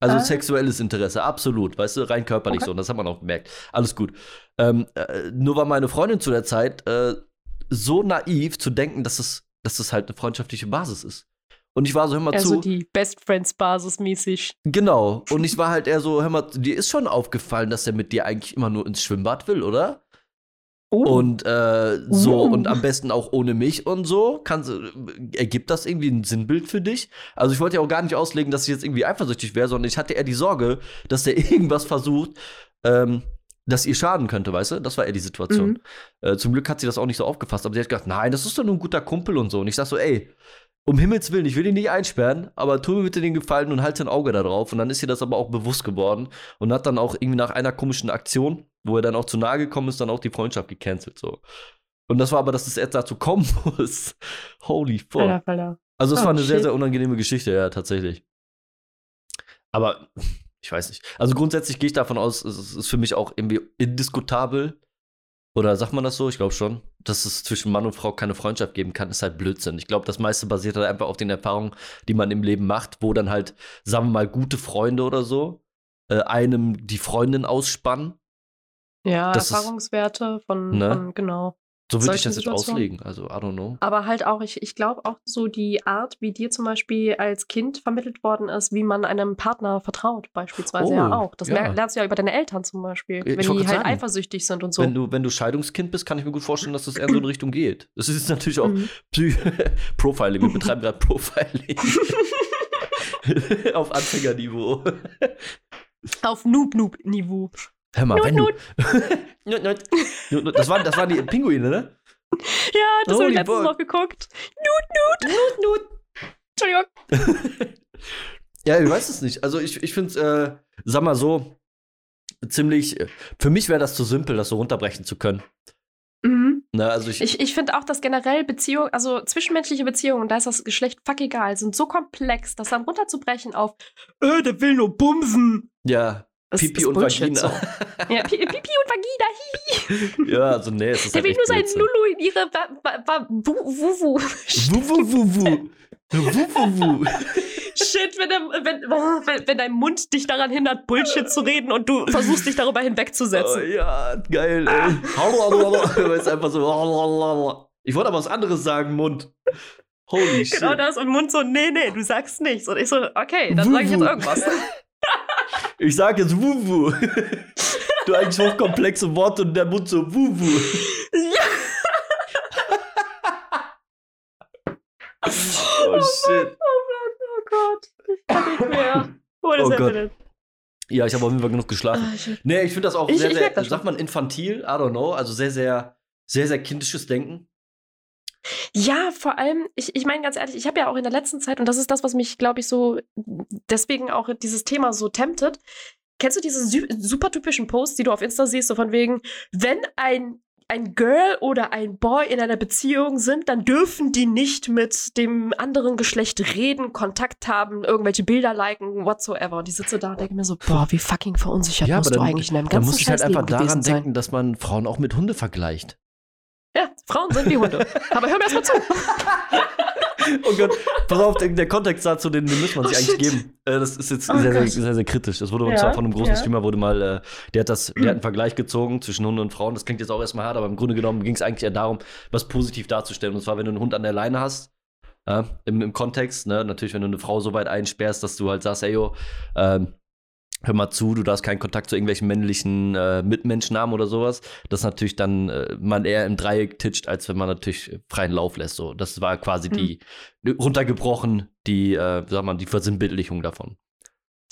Also Ah. sexuelles Interesse, absolut, weißt du, rein körperlich Okay. so, und das hat man auch gemerkt. Alles gut. Ähm, äh, nur war meine Freundin zu der Zeit äh, so naiv zu denken, dass es, dass es halt eine freundschaftliche Basis ist. Und ich war so, hör mal Also zu. die Best Friends Basis mäßig. Genau. Und ich war halt eher so, hör mal, dir ist schon aufgefallen, dass er mit dir eigentlich immer nur ins Schwimmbad will, oder? Oh. Und äh, so, Uh. und am besten auch ohne mich und so. Kannst, ergibt das irgendwie ein Sinnbild für dich? Also ich wollte ja auch gar nicht auslegen, dass ich jetzt irgendwie eifersüchtig wäre, sondern ich hatte eher die Sorge, dass der irgendwas versucht, ähm, das ihr schaden könnte, weißt du? Das war eher die Situation. Mhm. Äh, zum Glück hat sie das auch nicht so aufgefasst, aber sie hat gedacht, nein, das ist doch nur ein guter Kumpel und so. Und ich sag so, ey, um Himmels Willen, ich will ihn nicht einsperren, aber tu mir bitte den Gefallen und halte ein Auge da drauf. Und dann ist ihr das aber auch bewusst geworden und hat dann auch irgendwie nach einer komischen Aktion, wo er dann auch zu nahe gekommen ist, dann auch die Freundschaft gecancelt. So. Und das war aber, dass es erst dazu kommen muss. Holy fuck. Alter, Alter. Also es Oh, war eine sehr, shit. sehr unangenehme Geschichte, ja, tatsächlich. Aber ich weiß nicht. Also grundsätzlich gehe ich davon aus, es ist für mich auch irgendwie indiskutabel. Oder sagt man das so? Ich glaube schon, dass es zwischen Mann und Frau keine Freundschaft geben kann, ist halt Blödsinn. Ich glaube, das meiste basiert halt einfach auf den Erfahrungen, die man im Leben macht, wo dann halt, sagen wir mal, gute Freunde oder so äh, einem die Freundin ausspannen. Ja, Das ist- Erfahrungswerte von, Ne? von, genau. So würde ich das jetzt auslegen. Also, I don't know. Aber halt auch, ich, ich glaube auch so die Art, wie dir zum Beispiel als Kind vermittelt worden ist, wie man einem Partner vertraut, beispielsweise Oh, ja auch. Das ja. lernst du ja über deine Eltern zum Beispiel, Ich wenn die halt sagen, eifersüchtig sind und so. Wenn, du, wenn du Scheidungskind bist, kann ich mir gut vorstellen, dass das eher in so eine Richtung geht. Das ist natürlich auch Mhm. Profiling. Wir betreiben gerade Profiling. Auf Anfängerniveau. Auf Noob-Noob-Niveau. Hör mal, Nut, wenn du. Nut, nut. Nut, nut. das, waren, das waren die Pinguine, ne? Ja, das habe Holy ich letztens noch geguckt. Nut, Nut, Nut, Nut. Entschuldigung. Ja, ich weiß es nicht. Also, ich, ich finde es, äh, sag mal so, ziemlich. Für mich wäre das zu simpel, das so runterbrechen zu können. Mhm. Ne, also ich, Ich, ich finde auch, dass generell Beziehungen, also zwischenmenschliche Beziehungen, da ist das Geschlecht fuck egal, sind so komplex, das dann runterzubrechen auf, äh, der will nur bumsen. ja, Das Pipi ist und Bullshit Vagina. So. Ja, Pi- Pipi und Vagina, hi. ja, also nee, es ist Der halt will nur seinen Blödsinn. Lulu in ihre Wuwu. Wuh, wuh. Shit, wenn, der, wenn, wenn, wenn dein Mund dich daran hindert, Bullshit zu reden und du versuchst dich darüber Oh, hinwegzusetzen. ja, geil, ey. Es einfach so. Ich wollte aber was anderes sagen, Mund. Holy shit. Genau das und Mund so, nee, nee, du sagst nichts. Und ich so, okay, dann sage ich jetzt irgendwas. Ich sag jetzt Wuwu. Du eigentlich hochkomplexe Worte und der Mund so Wuwu. ja. Oh shit. Oh Gott, ich kann nicht mehr. What is Oh Gott. happening? Ja, ich habe auf jeden Fall genug geschlafen. Ah. Nee, ich finde das auch Ich- sehr, ich sehr, schon. sagt man infantil? I don't know. Also sehr, sehr, sehr, sehr kindisches Denken. Ja, vor allem, ich, ich meine ganz ehrlich, ich habe ja auch in der letzten Zeit, und das ist das, was mich, glaube ich, so deswegen auch dieses Thema so temptet. Kennst du diese super typischen Posts, die du auf Insta siehst, so von wegen, wenn ein, ein Girl oder ein Boy in einer Beziehung sind, dann dürfen die nicht mit dem anderen Geschlecht reden, Kontakt haben, irgendwelche Bilder liken, whatsoever. Und die sitze da und denke mir so, boah, wie fucking verunsichert Ja, musst aber du dann- eigentlich in deinem Da ganzen muss ich halt einfach daran sein. denken, dass man Frauen auch mit Hunde vergleicht. Ja, Frauen sind wie Hunde. Aber hör mir erst mal zu. Oh Gott, pass auf, der Kontext dazu, den, den muss man Oh, sich eigentlich geben. Äh, das ist jetzt Oh sehr, sehr, sehr, sehr kritisch. Das wurde uns Ja, zwar von einem großen ja. Streamer, wurde mal, äh, der hat das, der hat einen Vergleich gezogen zwischen Hunden und Frauen. Das klingt jetzt auch erstmal hart, aber im Grunde genommen ging es eigentlich eher darum, was positiv darzustellen. Und zwar, wenn du einen Hund an der Leine hast, ja, im, im Kontext, ne, natürlich, wenn du eine Frau so weit einsperrst, dass du halt sagst, ey, yo, ähm, hör mal zu, du darfst keinen Kontakt zu irgendwelchen männlichen äh, Mitmenschen haben oder sowas, dass natürlich dann äh, man eher im Dreieck titscht, als wenn man natürlich freien Lauf lässt. So, das war quasi die runtergebrochen, die, äh, sag mal, die Versinnbildlichung davon.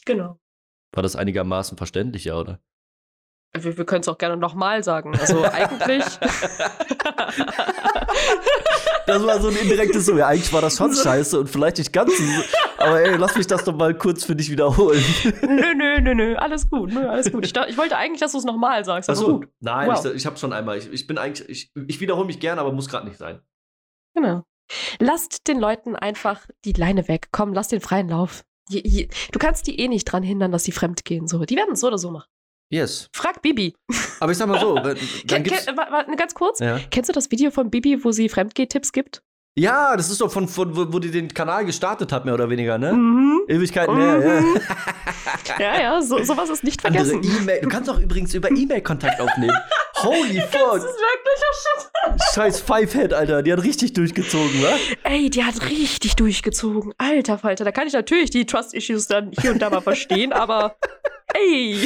Genau. War das einigermaßen verständlich, ja, oder? Wir, wir können es auch gerne nochmal sagen. Also eigentlich. Das war so ein indirektes so, ja, eigentlich war das schon scheiße und vielleicht nicht ganz so, aber ey, lass mich das doch mal kurz für dich wiederholen. nö, nö, nö, nö. Alles gut, nö, alles gut. Ich, ich wollte eigentlich, dass du es nochmal sagst. Achso, gut. nein, Wow. ich, ich hab's schon einmal. Ich, ich bin eigentlich, ich, ich wiederhole mich gerne, aber muss gerade nicht sein. Genau. Lasst den Leuten einfach die Leine weg. Komm, lass den freien Lauf. Je, je, du kannst die eh nicht dran hindern, dass die fremd gehen. So. Die werden es so oder so machen. Yes. Frag Bibi. Aber ich sag mal so, dann Ken, gibt's. ken, wa- wa- ganz kurz. Ja. Kennst du das Video von Bibi, wo sie Fremdgeh-Tipps gibt? ja, das ist doch von, von wo, wo die den Kanal gestartet hat, mehr oder weniger, ne? Mhm. Ewigkeiten her, ja. Mhm. Ja, ja, so, sowas ist nicht vergessen. E-Mail. Du kannst auch übrigens über E-Mail Kontakt aufnehmen. Holy Das fuck. ist wirklicher Shit. Scheiß Fivehead, Alter. Die hat richtig durchgezogen, wa? Ey, die hat richtig durchgezogen. Alter Falter, da kann ich natürlich die Trust-Issues dann hier und da mal verstehen, aber ey.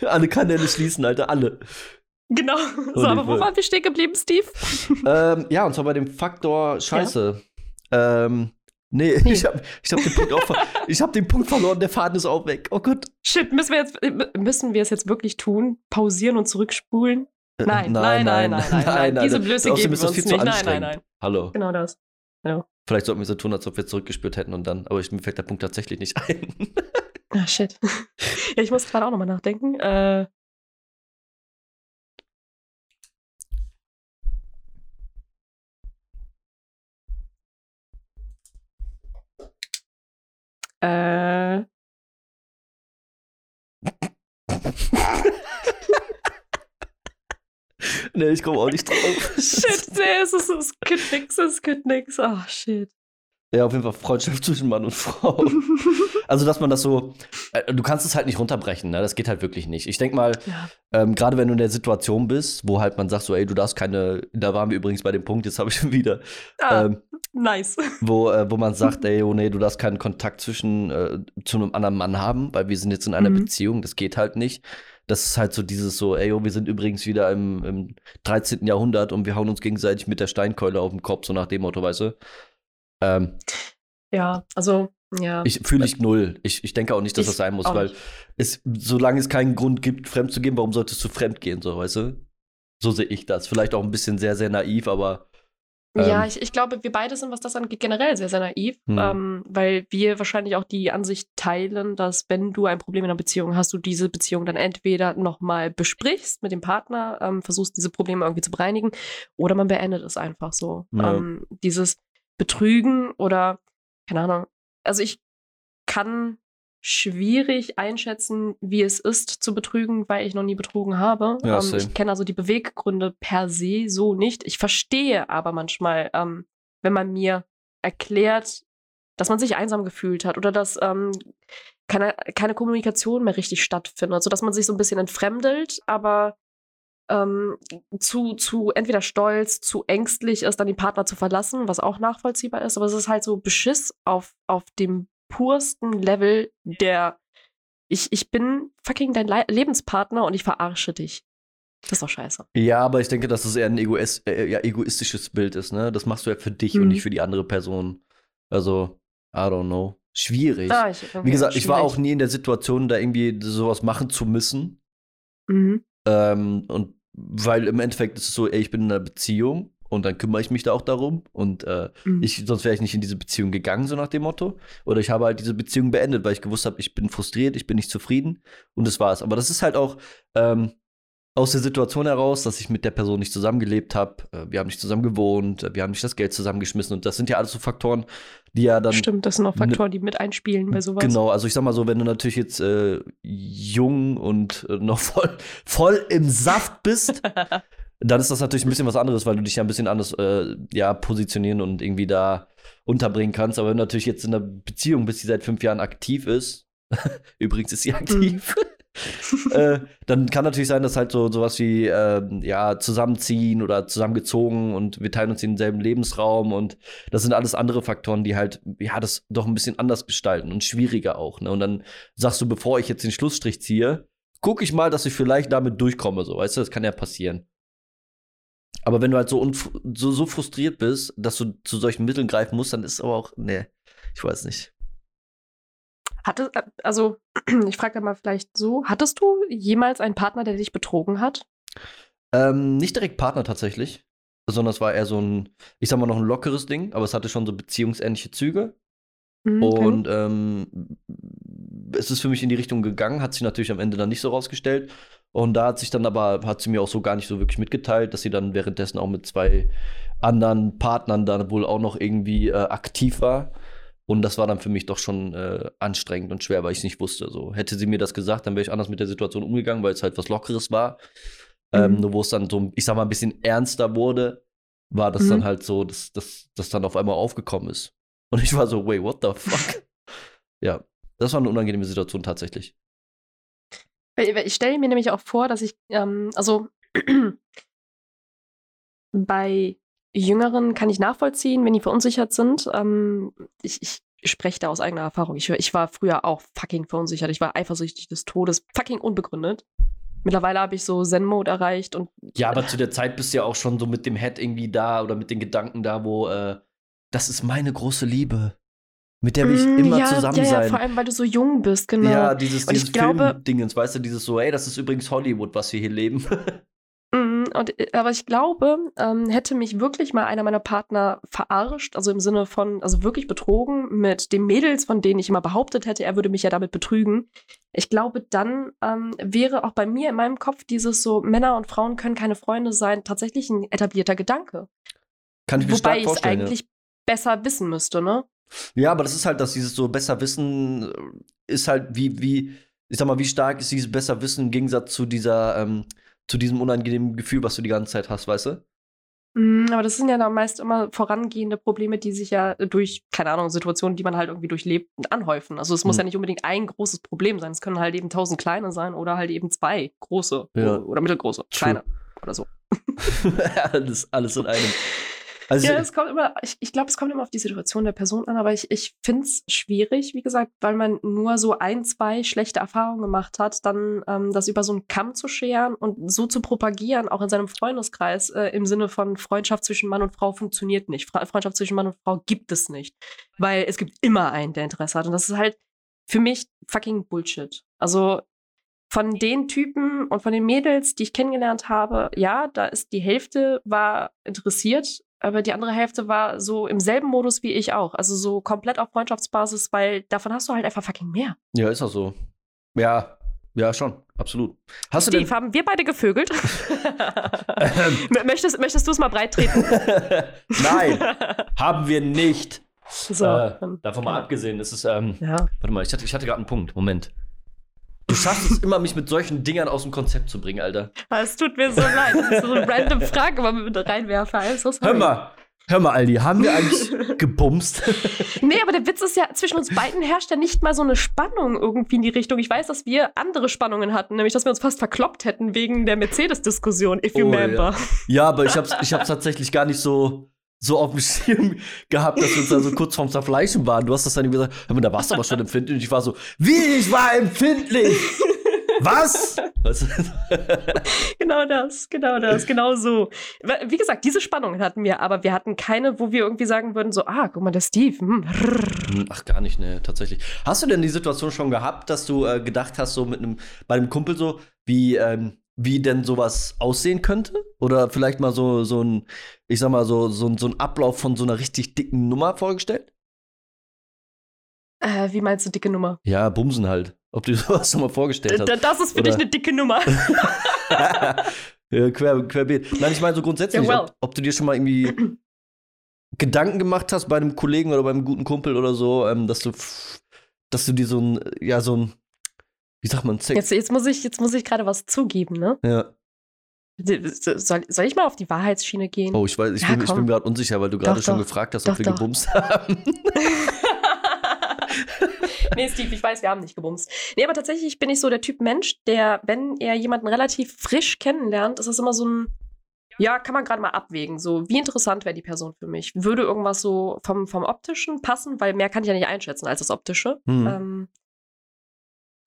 Alle Kanäle schließen, Alter, alle. Genau. So, aber wo waren wir stehen geblieben, Steve? ähm, ja, und zwar bei dem Faktor Scheiße. Ähm, nee, Nee. ich hab, ich hab den Punkt auch ver ich hab den Punkt verloren, der Faden ist auch weg. Oh Gott. Shit, müssen wir jetzt äh, müssen wir es jetzt wirklich tun? Pausieren und zurückspulen? Äh, Nein, nein, nein, nein, nein, nein. Diese Blöße geben wir uns nicht. Nein, nein, nein. Hallo. Genau das. Vielleicht sollten wir so tun, als ob wir zurückgespürt hätten und dann, aber ich, mir fällt der Punkt tatsächlich nicht ein. Ah, shit. ja, ich muss gerade auch nochmal nachdenken. Äh, äh, nee, ich komme auch nicht drauf. shit, nee, es ist, es gibt nix, es gibt nix. Ah, shit. Ja, auf jeden Fall Freundschaft zwischen Mann und Frau. Also, dass man das so, äh, du kannst es halt nicht runterbrechen, ne? Das geht halt wirklich nicht. Ich denke mal, ja. ähm, gerade wenn du in der Situation bist, wo halt man sagt so, ey, du darfst keine, da waren wir übrigens bei dem Punkt, jetzt habe ich schon wieder, Ah, ähm, nice. wo, äh, wo man sagt, ey, oh nee, du darfst keinen Kontakt zwischen äh, zu einem anderen Mann haben, weil wir sind jetzt in einer Mhm. Beziehung, das geht halt nicht. Das ist halt so dieses so, ey, oh, wir sind übrigens wieder im, im 13. Jahrhundert und wir hauen uns gegenseitig mit der Steinkeule auf den Kopf, so nach dem Motto, weißt du? Ähm, Ja, also, ja. ich fühle ich null. Ich, ich denke auch nicht, dass Ich das sein muss, weil nicht. es, solange es keinen Grund gibt, fremd zu gehen, warum solltest du fremd gehen, so, weißt du? So sehe ich das. Vielleicht auch ein bisschen sehr, sehr naiv, aber Ja, Ähm. ich, ich glaube, wir beide sind, was das angeht, generell sehr, sehr naiv, Hm. ähm, weil wir wahrscheinlich auch die Ansicht teilen, dass wenn du ein Problem in einer Beziehung hast, du diese Beziehung dann entweder nochmal besprichst mit dem Partner, ähm, versuchst diese Probleme irgendwie zu bereinigen, oder man beendet es einfach so. Ja. Ähm, dieses Betrügen oder, keine Ahnung, also ich kann schwierig einschätzen, wie es ist zu betrügen, weil ich noch nie betrogen habe. Ja, ähm, ich kenne also die Beweggründe per se so nicht. Ich verstehe aber manchmal, ähm, wenn man mir erklärt, dass man sich einsam gefühlt hat oder dass ähm, keine, keine Kommunikation mehr richtig stattfindet, sodass man sich so ein bisschen entfremdelt, aber ähm, zu, zu entweder stolz, zu ängstlich ist, dann den Partner zu verlassen, was auch nachvollziehbar ist, aber es ist halt so Beschiss auf, auf dem pursten Level der ich, ich bin fucking dein Le Lebenspartner und ich verarsche dich. Das ist doch scheiße. Ja, aber ich denke, dass das eher ein Egois äh, ja, egoistisches Bild ist, ne? Das machst du ja für dich und Mhm. nicht für die andere Person. Also, I don't know. Schwierig. Ah, ich, Wie gesagt, ich war schwierig. auch nie in der Situation, da irgendwie sowas machen zu müssen. Mhm. Ähm, und weil im Endeffekt ist es so, ey, ich bin in einer Beziehung und dann kümmere ich mich da auch darum. Und äh, Mhm. ich, sonst wäre ich nicht in diese Beziehung gegangen, so nach dem Motto. Oder ich habe halt diese Beziehung beendet, weil ich gewusst habe, ich bin frustriert, ich bin nicht zufrieden. Und das war's. Aber das ist halt auch ähm, aus der Situation heraus, dass ich mit der Person nicht zusammengelebt habe. Äh, wir haben nicht zusammen gewohnt, äh, wir haben nicht das Geld zusammengeschmissen. Und das sind ja alles so Faktoren, die ja dann Stimmt, das sind auch Faktoren, die mit einspielen bei sowas. Genau, also ich sag mal so, wenn du natürlich jetzt äh, jung und äh, noch voll, voll im Saft bist, dann ist das natürlich ein bisschen was anderes, weil du dich ja ein bisschen anders äh, ja, positionieren und irgendwie da unterbringen kannst. Aber wenn du natürlich jetzt in einer Beziehung bist, die seit fünf Jahren aktiv ist, übrigens ist sie aktiv, äh, dann kann natürlich sein, dass halt so sowas wie äh, ja zusammenziehen oder zusammengezogen und wir teilen uns denselben Lebensraum und das sind alles andere Faktoren, die halt ja das doch ein bisschen anders gestalten und schwieriger auch. Ne? Und dann sagst du, bevor ich jetzt den Schlussstrich ziehe, gucke ich mal, dass ich vielleicht damit durchkomme, so weißt du, das kann ja passieren. Aber wenn du halt so, so, so frustriert bist, dass du zu solchen Mitteln greifen musst, dann ist aber auch, nee, ich weiß nicht. Hatte, äh, also, ich frage da mal vielleicht so, hattest du jemals einen Partner, der dich betrogen hat? Ähm, nicht direkt Partner tatsächlich, sondern es war eher so ein, ich sag mal noch ein lockeres Ding, aber es hatte schon so beziehungsähnliche Züge. Mhm, okay. Und ähm, es ist für mich in die Richtung gegangen, hat sich natürlich am Ende dann nicht so rausgestellt. Und da hat sich dann aber, hat sie mir auch so gar nicht so wirklich mitgeteilt, dass sie dann währenddessen auch mit zwei anderen Partnern dann wohl auch noch irgendwie äh, aktiv war. Und das war dann für mich doch schon äh, anstrengend und schwer, weil ich es nicht wusste. So hätte sie mir das gesagt, dann wäre ich anders mit der Situation umgegangen, weil es halt was Lockeres war. Ähm, mhm. Nur wo es dann so, ich sag mal, ein bisschen ernster wurde, war das mhm. dann halt so, dass das dann auf einmal aufgekommen ist. Und ich war so, wait, what the fuck? ja, das war eine unangenehme Situation tatsächlich. Ich stelle mir nämlich auch vor, dass ich, ähm, also bei Jüngeren kann ich nachvollziehen, wenn die verunsichert sind. Ähm, ich, ich spreche da aus eigener Erfahrung. Ich, ich, war früher auch fucking verunsichert. Ich war eifersüchtig des Todes, fucking unbegründet. Mittlerweile habe ich so Zen-Mode erreicht und. Ja, aber zu der Zeit bist du ja auch schon so mit dem Head irgendwie da oder mit den Gedanken da, wo äh, das ist meine große Liebe. Mit der will ich mm, immer ja, zusammen ja, ja, sein. vor allem, weil du so jung bist, genau. Ja, dieses, dieses Film-Dingens, weißt du, dieses so, ey, das ist übrigens Hollywood, was wir hier leben. Und, äh, aber ich glaube, ähm, hätte mich wirklich mal einer meiner Partner verarscht, also im Sinne von, also wirklich betrogen mit den Mädels, von denen ich immer behauptet hätte, er würde mich ja damit betrügen. Ich glaube, dann ähm, wäre auch bei mir in meinem Kopf dieses so, Männer und Frauen können keine Freunde sein, tatsächlich ein etablierter Gedanke. Kann ich mir Wobei ich es eigentlich ja. besser wissen müsste, ne? Ja, aber das ist halt, dass dieses so besser wissen äh, ist halt wie, wie, ich sag mal, wie stark ist dieses besser wissen im Gegensatz zu dieser, ähm, zu diesem unangenehmen Gefühl, was du die ganze Zeit hast, weißt du? Mm, aber das sind ja dann meist immer vorangehende Probleme, die sich ja durch, keine Ahnung, Situationen, die man halt irgendwie durchlebt, anhäufen. Also es muss mhm. ja nicht unbedingt ein großes Problem sein. Es können halt eben tausend kleine sein oder halt eben zwei große ja. oder mittelgroße, True. kleine oder so. alles, alles in einem. Also, ja, es kommt immer, ich, ich glaube, es kommt immer auf die Situation der Person an, aber ich, ich finde es schwierig, wie gesagt, weil man nur so ein, zwei schlechte Erfahrungen gemacht hat, dann ähm, das über so einen Kamm zu scheren und so zu propagieren, auch in seinem Freundeskreis, äh, im Sinne von Freundschaft zwischen Mann und Frau funktioniert nicht. Freundschaft zwischen Mann und Frau gibt es nicht. Weil es gibt immer einen, der Interesse hat. Und das ist halt für mich fucking Bullshit. Also von den Typen und von den Mädels, die ich kennengelernt habe, ja, da ist die Hälfte war interessiert aber die andere Hälfte war so im selben Modus wie ich auch. Also so komplett auf Freundschaftsbasis, weil davon hast du halt einfach fucking mehr. Ja, ist auch so. Ja, ja, schon, absolut. Hast Steve, du denn haben wir beide gevögelt? ähm. möchtest, möchtest du es mal breit treten? Nein, haben wir nicht. So, äh, davon mal abgesehen, ist es, ähm, ja. warte mal, ich hatte, ich hatte gerade einen Punkt. Moment. Du schaffst es immer, mich mit solchen Dingern aus dem Konzept zu bringen, Alter. Ah, es tut mir so leid. Das ist so eine random Frage, man mit reinwerfe. Also, hör mal, hör mal, Aldi, haben wir eigentlich gebumst? nee, aber der Witz ist ja, zwischen uns beiden herrscht ja nicht mal so eine Spannung irgendwie in die Richtung. Ich weiß, dass wir andere Spannungen hatten, nämlich, dass wir uns fast verkloppt hätten wegen der Mercedes-Diskussion, if you oh, remember. Ja. ja, aber ich hab's, ich hab's tatsächlich gar nicht so so auf dem Schirm gehabt, dass wir uns da so kurz vorm Zerfleischen waren. Du hast das dann gesagt, hör mal, da warst du aber schon empfindlich. Und ich war so, wie, ich war empfindlich? Was? genau das, genau das, genau so. Wie gesagt, diese Spannungen hatten wir, aber wir hatten keine, wo wir irgendwie sagen würden, so, ah, guck mal, der Steve. Hm. hm. Ach, gar nicht, ne, tatsächlich. Hast du denn die Situation schon gehabt, dass du äh, gedacht hast, so mit einem, bei einem Kumpel so, wie, ähm, wie denn sowas aussehen könnte? Oder vielleicht mal so, so ein, ich sag mal, so, so, so ein Ablauf von so einer richtig dicken Nummer vorgestellt? Äh, wie meinst du dicke Nummer? Ja, Bumsen halt. Ob du sowas schon mal vorgestellt hast. Das ist für Oder? dich eine dicke Nummer. ja, quer, querbeet. Nein, ich meine so grundsätzlich, ja, well. ob, ob, du dir schon mal irgendwie Gedanken gemacht hast bei einem Kollegen oder beim guten Kumpel oder so, ähm, dass du, dass du dir so ein, ja, so ein wie sagt man, Sex? Jetzt, jetzt muss ich, jetzt muss ich gerade was zugeben, ne? Ja. Soll, soll ich mal auf die Wahrheitsschiene gehen? Oh, ich weiß, ich Ja, bin, bin gerade unsicher, weil du gerade Doch, schon doch. gefragt hast, Doch, ob wir doch. gebumst haben. nee, Steve, ich weiß, wir haben nicht gebumst. Nee, aber tatsächlich bin ich so der Typ Mensch, der, wenn er jemanden relativ frisch kennenlernt, ist das immer so ein, ja, kann man gerade mal abwägen. So, wie interessant wäre die Person für mich? Würde irgendwas so vom, vom Optischen passen? Weil mehr kann ich ja nicht einschätzen als das Optische. Hm. Ähm,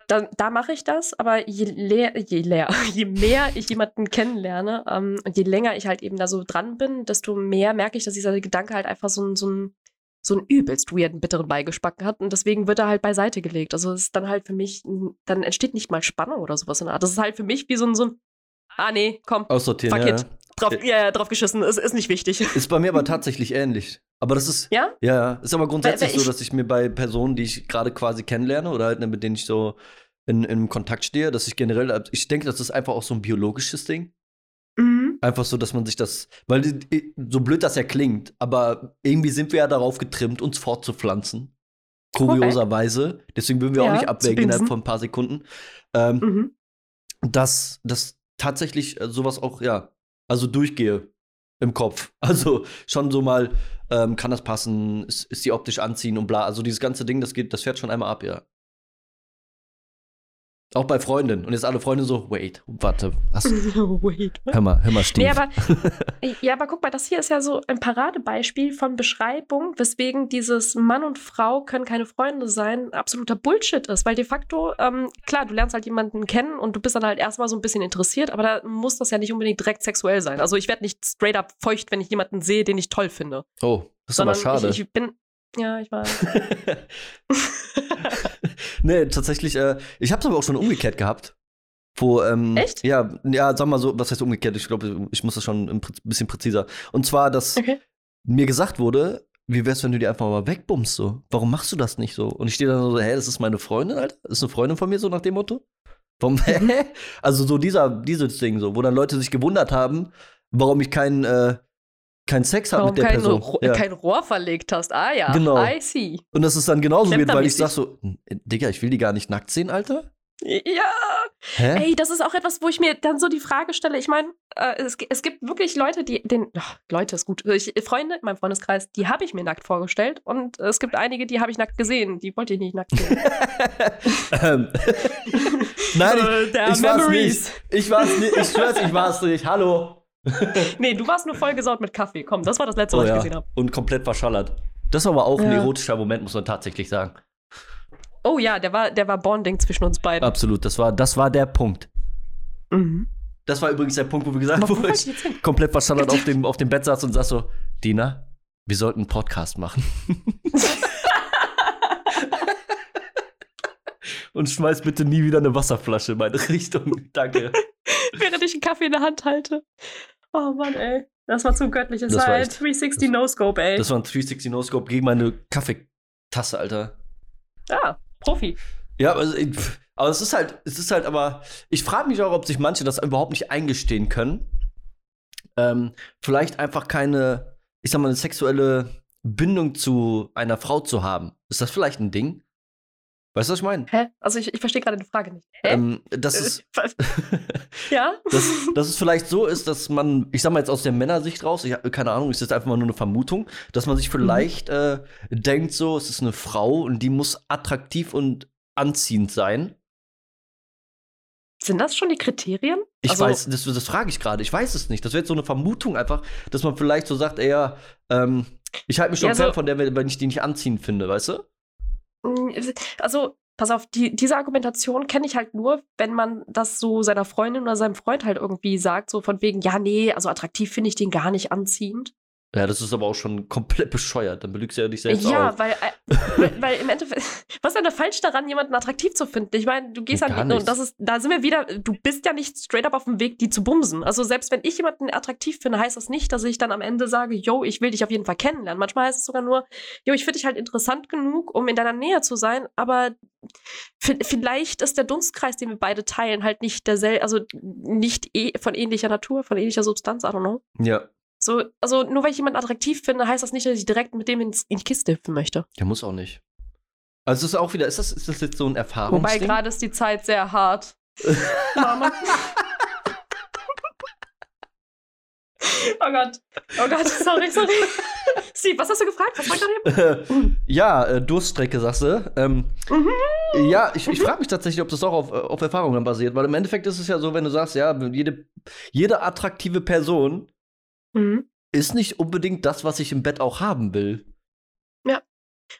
da, da mache ich das, aber je, leer, je, leer, je mehr ich jemanden kennenlerne ähm, und je länger ich halt eben da so dran bin, desto mehr merke ich, dass dieser Gedanke halt einfach so ein, so ein, so einen übelst weirden, bitteren Beigeschmack hat und deswegen wird er halt beiseite gelegt. Also es ist dann halt für mich, dann entsteht nicht mal Spannung oder sowas in der Art. Das ist halt für mich wie so ein, so ein ah nee, komm, Aussortieren, fuck ja. it. Drauf, ja, ja, drauf geschissen, ist, ist nicht wichtig. Ist bei mir aber tatsächlich ähnlich. Aber das ist, Ja? ja. Ist aber grundsätzlich so, dass ich mir bei Personen, die ich gerade quasi kennenlerne oder halt, ne, mit denen ich so in, in Kontakt stehe, dass ich generell, ich denke, das ist einfach auch so ein biologisches Ding. Mhm. Einfach so, dass man sich das, weil so blöd das ja klingt, aber irgendwie sind wir ja darauf getrimmt, uns fortzupflanzen. Kurioserweise. Deswegen würden wir Ja, auch nicht abwägen innerhalb von ein paar Sekunden. Ähm, Mhm. dass, dass tatsächlich äh, sowas auch, ja, also durchgehe im Kopf. Also schon so mal, ähm, kann das passen, ist, ist die optisch anziehen und bla. Also dieses ganze Ding, das geht, das fährt schon einmal ab, ja. Auch bei Freundinnen. Und jetzt alle Freunde so, wait, warte, was? Wait. Hör mal, hör mal, Steve. Nee, aber, ja, aber guck mal, das hier ist ja so ein Paradebeispiel von Beschreibung, weswegen dieses Mann und Frau können keine Freunde sein, absoluter Bullshit ist. Weil de facto, ähm, klar, du lernst halt jemanden kennen und du bist dann halt erstmal so ein bisschen interessiert, aber da muss das ja nicht unbedingt direkt sexuell sein. Also ich werde nicht straight up feucht, wenn ich jemanden sehe, den ich toll finde. oh, das ist aber schade. Ich, ich bin. Ja, ich weiß. nee, tatsächlich, äh, ich hab's aber auch schon umgekehrt gehabt. Wo, ähm, Echt? Ja, ja, sag mal so, was heißt umgekehrt? Ich glaube, ich muss das schon ein bisschen präziser. Und zwar, dass Okay. mir gesagt wurde, wie wär's, wenn du die einfach mal wegbummst so? Warum machst du das nicht so? Und ich stehe dann so, hä, das ist meine Freundin, Alter? Das ist eine Freundin von mir, so nach dem Motto? Warum, hä? Also so dieser, dieses Ding so, wo dann Leute sich gewundert haben, warum ich keinen, äh, keinen Sex habe Warum mit der kein, Person. Ro Ja. kein Rohr verlegt hast. Ah ja, Genau. I see. Und das ist dann genauso weird, weil ich sag so, "Hm, Digga, ich will die gar nicht nackt sehen, Alter. Ja, Hä? Ey, das ist auch etwas, wo ich mir dann so die Frage stelle. Ich meine, äh, es, es gibt wirklich Leute, die den ach, Leute ist gut. Ich, Freunde in meinem Freundeskreis, die habe ich mir nackt vorgestellt und es gibt einige, die habe ich nackt gesehen. Die wollte ich nicht nackt sehen. Ähm, Nein, Äh, ich, der ich war's nicht. Ich war's nicht. Ich schwör's, ich war's nicht. Hallo. nee, du warst nur vollgesaut mit Kaffee. Komm, das war das letzte, Oh, was ich ja. gesehen habe. Und komplett verschallert. Das war aber auch ein Ja. erotischer Moment, muss man tatsächlich sagen. Oh ja, der war, der war Bonding zwischen uns beiden. Absolut. Das war, das war der Punkt. Mhm. Das war übrigens der Punkt, wo wir gesagt wo haben, wo wollte ich ich komplett verschallert auf dem, auf dem Bett saß und saß so, Dina, wir sollten einen Podcast machen. und schmeiß bitte nie wieder eine Wasserflasche in meine Richtung. Danke. Während ich einen Kaffee in der Hand halte. Oh Mann, ey. Das war zu göttlich. Es Das war war ein echt- 360 No-Scope, ey. Das war ein 360 No-Scope gegen meine Kaffeetasse, Alter. ah, Profi. Ja, also, aber es ist halt, es ist halt aber, ich frage mich auch, ob sich manche das überhaupt nicht eingestehen können. Ähm, vielleicht einfach keine, ich sag mal, eine sexuelle Bindung zu einer Frau zu haben. Ist das vielleicht ein Ding? Weißt du, was ich meine? Hä? Also ich, ich verstehe gerade die Frage nicht. Hä? Ähm, das ist, Äh, ja? dass, dass es vielleicht so ist, dass man, ich sag mal jetzt aus der Männersicht raus, ich hab, keine Ahnung, ist jetzt einfach mal nur eine Vermutung, dass man sich vielleicht äh, denkt so, es ist eine Frau und die muss attraktiv und anziehend sein. Sind das schon die Kriterien? Ich Also- weiß, das, das frage ich gerade. Ich weiß es nicht. Das wäre jetzt so eine Vermutung einfach, dass man vielleicht so sagt, ja, ähm, ich halte mich schon Ja, so- fern von der, wenn ich die nicht anziehend finde, weißt du? Mm, Also, pass auf, die, diese Argumentation kenne ich halt nur, wenn man das so seiner Freundin oder seinem Freund halt irgendwie sagt, so von wegen, ja, nee, also attraktiv finde ich den gar nicht anziehend. Ja, das ist aber auch schon komplett bescheuert. Dann belügst du ja dich selbst ja, auch. weil, äh, weil, im Endeffekt, was ist denn da falsch daran, jemanden attraktiv zu finden? Ich meine, du gehst halt, und das ist, da sind wir wieder, du bist ja nicht straight up auf dem Weg, die zu bumsen. Also selbst wenn ich jemanden attraktiv finde, heißt das nicht, dass ich dann am Ende sage, yo, ich will dich auf jeden Fall kennenlernen. Manchmal heißt es sogar nur, yo, ich finde dich halt interessant genug, um in deiner Nähe zu sein, aber vielleicht ist der Dunstkreis, den wir beide teilen, halt nicht derselbe, also nicht eh von ähnlicher Natur, von ähnlicher Substanz, I don't know. Ja, So, also nur weil ich jemanden attraktiv finde, heißt das nicht, dass ich direkt mit dem ins, in die Kiste hüpfen möchte. der muss auch nicht. Also es ist auch wieder, ist das, ist das jetzt so ein Erfahrungsding? Wobei gerade ist die Zeit sehr hart. Oh Gott. Oh Gott, sorry, sorry. Steve, was hast du gefragt? Was war gerade eben? ja, äh, Durststrecke, sagst du. Ähm, Mhm. ja, ich, ich frage mich tatsächlich, ob das auch auf, auf Erfahrungen basiert, weil im Endeffekt ist es ja so, wenn du sagst, ja, jede, jede attraktive Person Mhm. ist nicht unbedingt das, was ich im Bett auch haben will.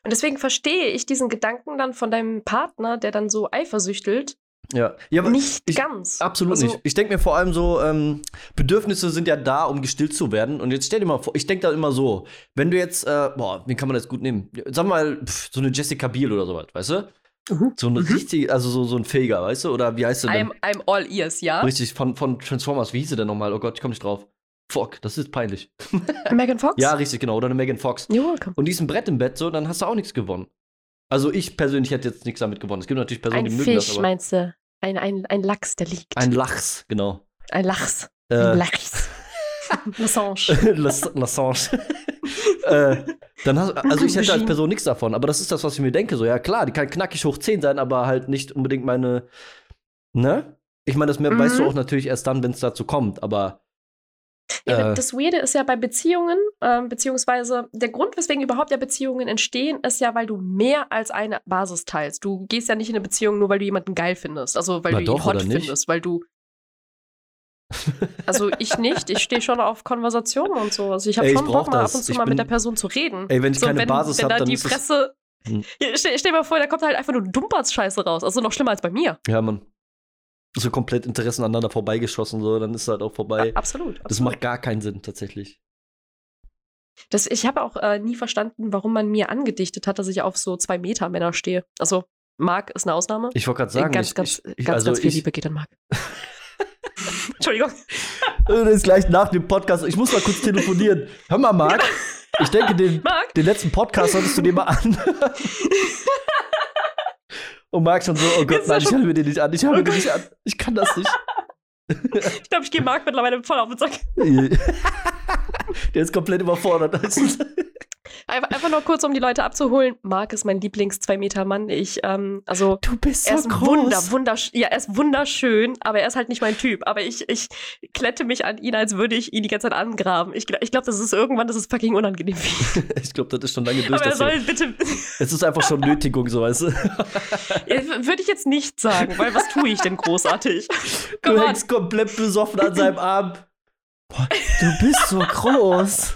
Und deswegen verstehe ich diesen Gedanken dann von deinem Partner, der dann so eifersüchtelt, Ja, ja aber nicht ich, ganz. Absolut Also, nicht. Ich denke mir vor allem so, ähm, Bedürfnisse sind ja da, um gestillt zu werden. Und jetzt stell dir mal vor, ich denke da immer so, wenn du jetzt, äh, boah, wen kann man das gut nehmen? Wir mal, pff, so eine Jessica Biel oder sowas, weißt du? Mhm. So eine richtig, also so, so ein Fähiger, weißt du? Oder wie heißt sie denn? I'm, I'm all ears, ja? Richtig, von, von Transformers, wie hieß sie denn nochmal? Oh Gott, ich komme nicht drauf. Fuck, das ist peinlich. Megan Fox? Ja, richtig, genau. Oder eine Megan Fox. You're welcome. Und die ist ein Brett im Bett, so, dann hast du auch nichts gewonnen. Also ich persönlich hätte jetzt nichts damit gewonnen. Es gibt natürlich Personen, Ein die mögen das, Fisch, aber. meinst du? Ein, ein, ein Lachs, der liegt. Ein Lachs, genau. ein Lachs. Äh, Ein Lachs. Lassange. Lass- Lassange. äh, dann hast, also ich hätte als. Person nichts davon, aber das ist das, was ich mir denke. So, ja klar, die kann knackig hoch 10 sein, aber halt nicht unbedingt meine. Ne? Ich meine, das mehr weißt du Mhm. auch natürlich erst dann, wenn es dazu kommt, aber. Ja, Äh. das Weirde ist ja bei Beziehungen, ähm, beziehungsweise der Grund, weswegen überhaupt ja Beziehungen entstehen, ist ja, weil du mehr als eine Basis teilst. Du gehst ja nicht in eine Beziehung nur, weil du jemanden geil findest. Also, weil du doch, ihn hot findest, weil du. Also, ich nicht. Ich stehe schon auf Konversationen und so. Also, ich habe ich schon Bock, mal ab und zu Ich mal bin- mit der Person zu reden. Ey, wenn ich keine wenn, Basis wenn hab, da dann die Fresse. Hm. Stell, stell dir mal vor, da kommt halt einfach nur Dumperts-Scheiße raus. Also noch schlimmer als bei mir. Ja, man. So komplett Interessen aneinander vorbeigeschossen, so, dann ist es halt auch vorbei. A- Absolut. Das absolut. macht gar keinen Sinn, tatsächlich. Das, ich habe auch äh, nie verstanden, warum man mir angedichtet hat, dass ich auf so zwei Meter Männer stehe. Also, Marc ist eine Ausnahme. Ich wollte gerade sagen, ganz, ich, ganz, ich, ganz, also ganz viel ich, Liebe geht an Marc. Entschuldigung. Das ist gleich nach dem Podcast. Ich muss mal kurz telefonieren. Hör mal, Marc. Ich denke, den, den letzten Podcast solltest du dir mal an. Und Marc schon so, oh Gott, nein, ich höre mir den nicht an. Ich höre mir den nicht an. Ich kann das nicht. Ich glaube, ich gehe Marc mittlerweile voll auf den Sack. Der ist komplett überfordert. Einfach, nur kurz, um die Leute abzuholen. Marc ist mein Lieblings-Zwei-Meter-Mann. Ich, ähm, also, Du bist er ist ein Wunder, wundersch ja, er ist wunderschön, aber er ist halt nicht mein Typ. Aber ich, ich klette mich an ihn, als würde ich ihn die ganze Zeit angraben. Ich, ich glaube, das ist irgendwann, das ist fucking unangenehm. Ich glaube, das ist schon lange durch. Aber er soll bitte, es ist einfach schon Nötigung, so weißt du. würde ich jetzt nicht sagen, weil was tue ich denn großartig? Du hängst komplett besoffen an seinem Arm. Boah, du bist so groß.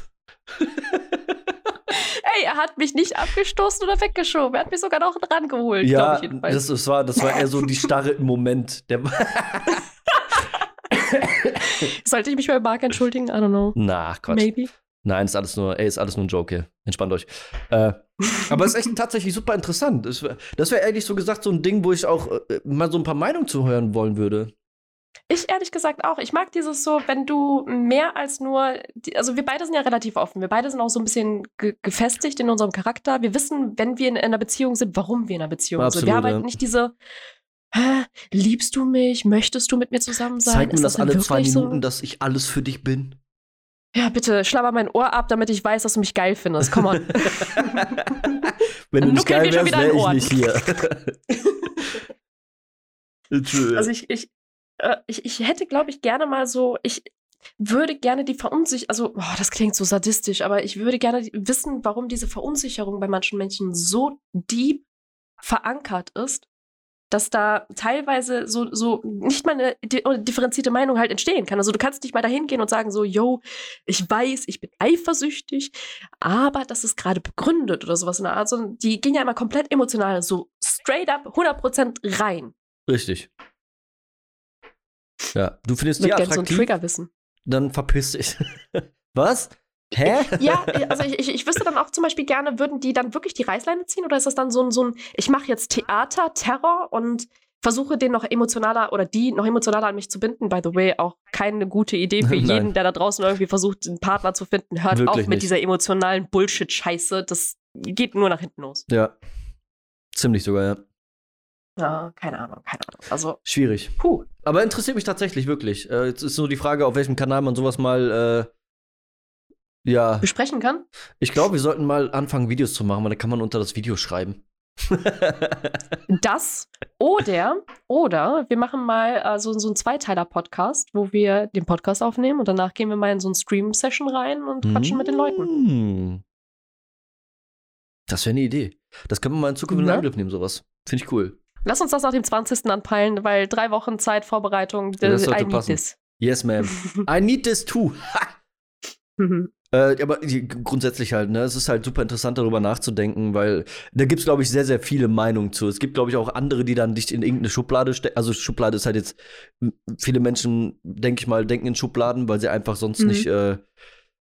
Er hat mich nicht abgestoßen oder weggeschoben. Er hat mich sogar noch dran geholt, Ja, glaube ich jedenfalls. das, das, war, das war eher so die Starre im Moment. Der, Sollte ich mich bei Marc entschuldigen? I don't know. Na, Quatsch. Maybe. Nein, ist alles nur, ey, ist alles nur ein Joke hier. Entspannt euch. Äh, aber es ist echt tatsächlich super interessant. Es wär- Das wäre ehrlich so gesagt so ein Ding, wo ich auch äh, mal so ein paar Meinungen zu hören wollen würde. Ich ehrlich gesagt auch. Ich mag dieses so, wenn du mehr als nur, die, also wir beide sind ja relativ offen. Wir beide sind auch so ein bisschen ge gefestigt in unserem Charakter. Wir wissen, wenn wir in einer Beziehung sind, warum wir in einer Beziehung sind. Wir Absolut, haben halt ja. nicht diese, Hä, liebst du mich? Möchtest du mit mir zusammen sein? Zeig mir Ist das denn alle zwei Minuten, dass ich alles für dich bin. Ja, bitte, schlabber mein Ohr ab, damit ich weiß, dass du mich geil findest. Come on. Wenn du nicht geil wärst, wäre ich nicht hier. Also ich, ich, äh, ich, ich hätte, glaube ich, gerne mal so, ich würde gerne die Verunsicherung, also, boah, das klingt so sadistisch, aber ich würde gerne wissen, warum diese Verunsicherung bei manchen Menschen so deep verankert ist, dass da teilweise so, so nicht mal eine di- differenzierte Meinung halt entstehen kann. Also du kannst nicht mal dahin gehen und sagen so, yo, ich weiß, ich bin eifersüchtig, aber das ist gerade begründet oder sowas in der Art. Sondern die gehen ja immer komplett emotional, so straight up 100% rein. Richtig. Ja, du findest Ich die so attraktiv, Trigger wissen. dann verpiss dich. Was? Hä? Ja, also ich, ich, ich wüsste dann auch zum Beispiel gerne, würden die dann wirklich die Reißleine ziehen oder ist das dann so ein, so ein ich mache jetzt Theater, Terror und versuche den noch emotionaler oder die noch emotionaler an mich zu binden? By the way, auch keine gute Idee für jeden, der da draußen irgendwie versucht, einen Partner zu finden. Hört Wirklich auf mit nicht. dieser emotionalen Bullshit-Scheiße. Das geht nur nach hinten los. Ja. Ziemlich sogar, ja. Ja, keine Ahnung, keine Ahnung. Also, Schwierig. puh. Aber interessiert mich tatsächlich wirklich. Äh, jetzt ist nur die Frage, auf welchem Kanal man sowas mal, äh, ja. Besprechen kann? Ich glaube, wir sollten mal anfangen, Videos zu machen, weil da kann man unter das Video schreiben. Das oder, oder wir machen mal äh, so, so einen Zweiteiler-Podcast, wo wir den Podcast aufnehmen und danach gehen wir mal in so eine Stream-Session rein und quatschen mit den Leuten. Hm. Das wäre eine Idee. Das können wir mal in Zukunft in Ja. Angriff nehmen, sowas. Finde ich cool. Lass uns das nach dem 20. anpeilen, weil drei Wochen Zeit, Vorbereitung, Ja, das äh, sollte I need passen. this. Yes, ma'am. I need this too. Äh, aber die- grundsätzlich halt, ne, es ist halt super interessant, darüber nachzudenken, weil da gibt es, glaube ich, sehr, sehr viele Meinungen zu. Es gibt, glaube ich, auch andere, die dann dich in irgendeine Schublade stecken. Also Schublade ist halt jetzt, viele Menschen, denke ich mal, denken in Schubladen, weil sie einfach sonst Mhm. nicht äh,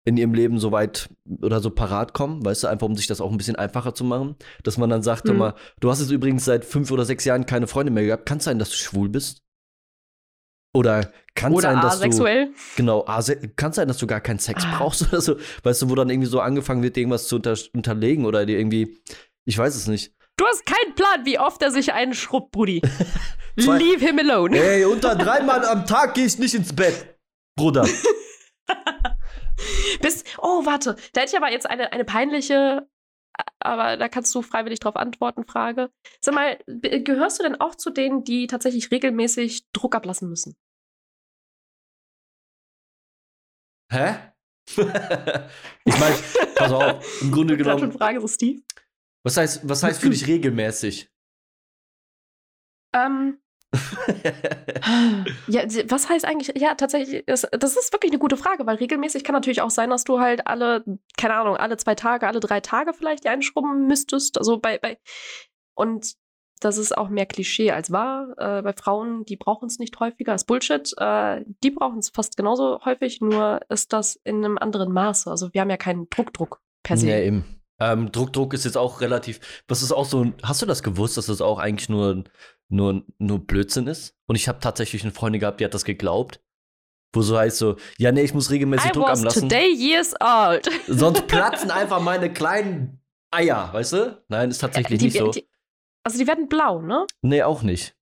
in ihrem Leben so weit oder so parat kommen, weißt du, einfach um sich das auch ein bisschen einfacher zu machen. Dass man dann sagt, Mhm. immer, du hast jetzt übrigens seit fünf oder sechs Jahren keine Freunde mehr gehabt. Kann es sein, dass du schwul bist? Oder kann es Oder sein, dass du asexuell. Genau, ase kann sein, dass du gar keinen Sex Ah. brauchst oder so. Weißt du, wo dann irgendwie so angefangen wird, irgendwas zu unter unterlegen oder dir irgendwie, ich weiß es nicht. Du hast keinen Plan, wie oft er sich einen schrubbt, Brudi. Leave him alone. Ey, unter dreimal am Tag gehe ich nicht ins Bett, Bruder. Bis, oh, warte, da hätte ich aber jetzt eine, eine peinliche, aber da kannst du freiwillig drauf antworten, Frage. Sag mal, gehörst du denn auch zu denen, die tatsächlich regelmäßig Druck ablassen müssen? Hä? ich meine, pass auf, im Grunde Gerade schon genommen, Frage, so Steve. was heißt, was heißt für dich regelmäßig? Ähm, ja, was heißt eigentlich, ja, tatsächlich, das, das ist wirklich eine gute Frage, weil regelmäßig kann natürlich auch sein, dass du halt alle, keine Ahnung, alle zwei Tage, alle drei Tage vielleicht die einschrubben müsstest. Also bei, bei, und das ist auch mehr Klischee als wahr. Äh, bei Frauen, die brauchen es nicht häufiger, ist Bullshit. Äh, die brauchen es fast genauso häufig, nur ist das in einem anderen Maße. Also wir haben ja keinen Druckdruck per se. Ja, eben. Ähm, Druck, Druck ist jetzt auch relativ. Was ist auch so. Hast du das gewusst, dass das auch eigentlich nur, nur, nur Blödsinn ist? Und ich habe tatsächlich eine Freundin gehabt, die hat das geglaubt. Wo so heißt so, ja, nee, ich muss regelmäßig I Druck was anlassen. today years old. Sonst platzen einfach meine kleinen Eier, weißt du? Nein, ist tatsächlich Die- nicht so. die- also die werden blau, ne? nee, auch nicht.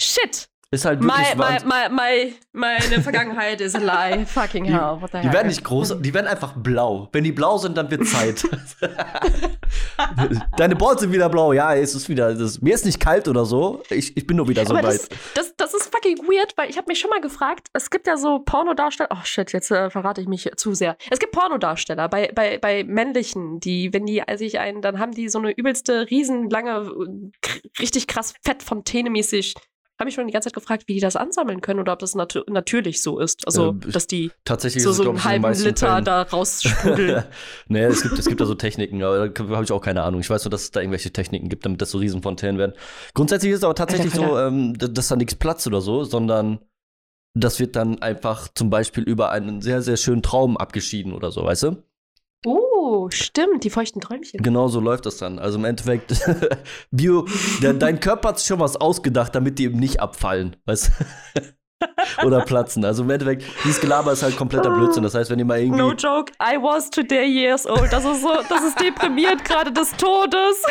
Shit. Ist halt wirklich. my, my, my, meine Vergangenheit ist a lie. Fucking Die- hell. What the die heck? werden nicht groß, die werden einfach blau. Wenn die blau sind, dann wird Zeit. Deine Balls sind wieder blau. Ja, es ist wieder. Das, mir ist nicht kalt oder so. Ich, ich bin nur wieder so Aber weit. das, das, das ist fucking weird, weil ich habe mich schon mal gefragt, es gibt ja so Pornodarsteller, oh shit, jetzt äh, verrate ich mich zu sehr. Es gibt Pornodarsteller bei, bei, bei männlichen, die, wenn die sich einen, dann haben die so eine übelste, riesenlange, äh, richtig krass Fettfontäne-mäßig. Habe ich schon die ganze Zeit gefragt, wie die das ansammeln können oder ob das natu natürlich so ist. Also, Ähm, dass die Tatsächlich so, so einen halben Liter Fällen- da raussprudeln. nee, es gibt, es gibt da so Techniken, aber da habe ich auch keine Ahnung. Ich weiß nur, dass es da irgendwelche Techniken gibt, damit das so Riesenfontänen werden. Grundsätzlich ist es aber tatsächlich Alter, so, ähm, dass da nichts platzt oder so, sondern das wird dann einfach zum Beispiel über einen sehr, sehr schönen Traum abgeschieden oder so, weißt du? Oh, stimmt, die feuchten Träumchen. Genau so läuft das dann. Also im Endeffekt, Bio, de, dein Körper hat sich schon was ausgedacht, damit die eben nicht abfallen, weißt du? Oder platzen. Also im Endeffekt, dieses Gelaber ist halt kompletter Blödsinn. Das heißt, wenn ihr mal irgendwie. No joke, I was today years old. Das ist so, das ist deprimiert gerade des Todes.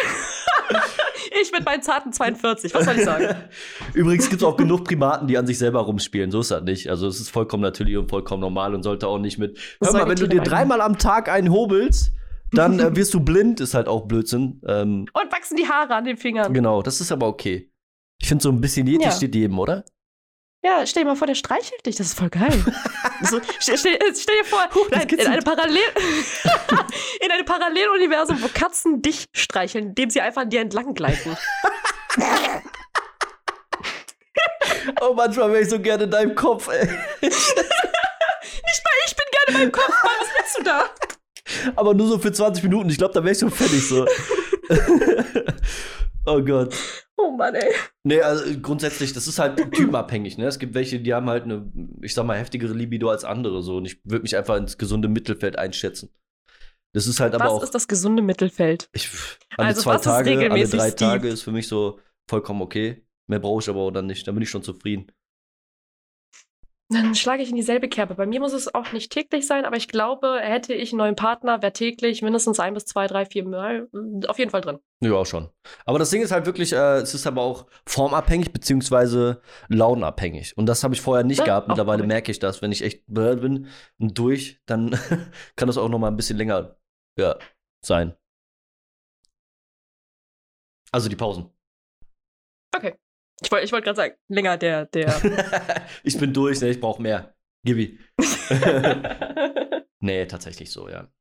ich mit meinen zarten 42, was soll ich sagen? Übrigens gibt es auch genug Primaten, die an sich selber rumspielen. So ist das nicht. Also es ist vollkommen natürlich und vollkommen normal und sollte auch nicht mit. Hör mal, wenn du dir dreimal am Tag einen hobelst, dann äh, wirst du blind, ist halt auch Blödsinn. Ähm, Und wachsen die Haare an den Fingern. genau, das ist aber okay. Ich finde, so ein bisschen Yeti Ja. steht jedem, oder? Ja, stell dir mal vor, der streichelt dich, das ist voll geil. so, stell, stell, stell dir vor, das nein, in, eine Parallel in einem Paralleluniversum, wo Katzen dich streicheln, indem sie einfach an dir entlang gleiten. Oh, manchmal wäre ich so gerne in deinem Kopf, ey. Nicht mal ich bin gerne in meinem Kopf, Mann, was willst du da? Aber nur so für 20 Minuten. Ich glaube, da wäre ich schon fertig so. oh Gott. Oh Mann, ey. Nee, also grundsätzlich, das ist halt typenabhängig, ne? Es gibt welche, die haben halt eine, ich sag mal, heftigere Libido als andere so. Und ich würde mich einfach ins gesunde Mittelfeld einschätzen. Das ist halt aber Was auch. ist das gesunde Mittelfeld? Ich, alle Also, zwei was Tage, alle drei? Tage ist für mich so vollkommen okay. Mehr brauche ich aber auch dann nicht. Dann bin ich schon zufrieden. Dann schlage ich in dieselbe Kerbe. Bei mir muss es auch nicht täglich sein, aber ich glaube, hätte ich einen neuen Partner, wäre täglich mindestens ein bis zwei, drei, vier Mal mm, auf jeden Fall drin. Ja, auch schon. Aber das Ding ist halt wirklich, äh, es ist aber auch formabhängig beziehungsweise launenabhängig. Und das habe ich vorher nicht Ja, gehabt. Mittlerweile korrekt. merke ich das, wenn ich echt blöd bin und durch, dann kann das auch noch mal ein bisschen länger ja, sein. Also die Pausen. Okay. Ich wollte ich wollt gerade sagen, länger der, der. ich bin durch, ne? ich brauche mehr. Gibi. nee, tatsächlich so, ja.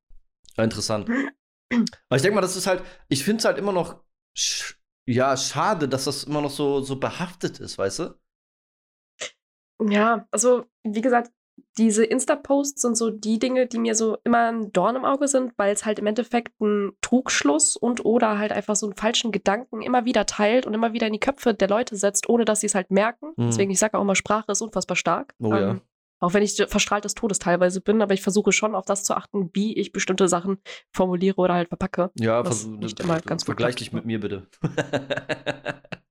Interessant. Aber ich denke mal, das ist halt, ich finde es halt immer noch, sch ja, schade, dass das immer noch so, so behaftet ist, weißt du? Ja, also, wie gesagt, diese Insta-Posts sind so die Dinge, die mir so immer ein Dorn im Auge sind, weil es halt im Endeffekt ein Trugschluss und oder halt einfach so einen falschen Gedanken immer wieder teilt und immer wieder in die Köpfe der Leute setzt, ohne dass sie es halt merken. Mhm. Deswegen, ich sage auch immer, Sprache ist unfassbar stark. Oh ja. Ähm, auch wenn ich verstrahlt des Todes teilweise bin, aber ich versuche schon auf das zu achten, wie ich bestimmte Sachen formuliere oder halt verpacke. Ja, versuch, nicht immer ganz vergleich dich mit mir bitte.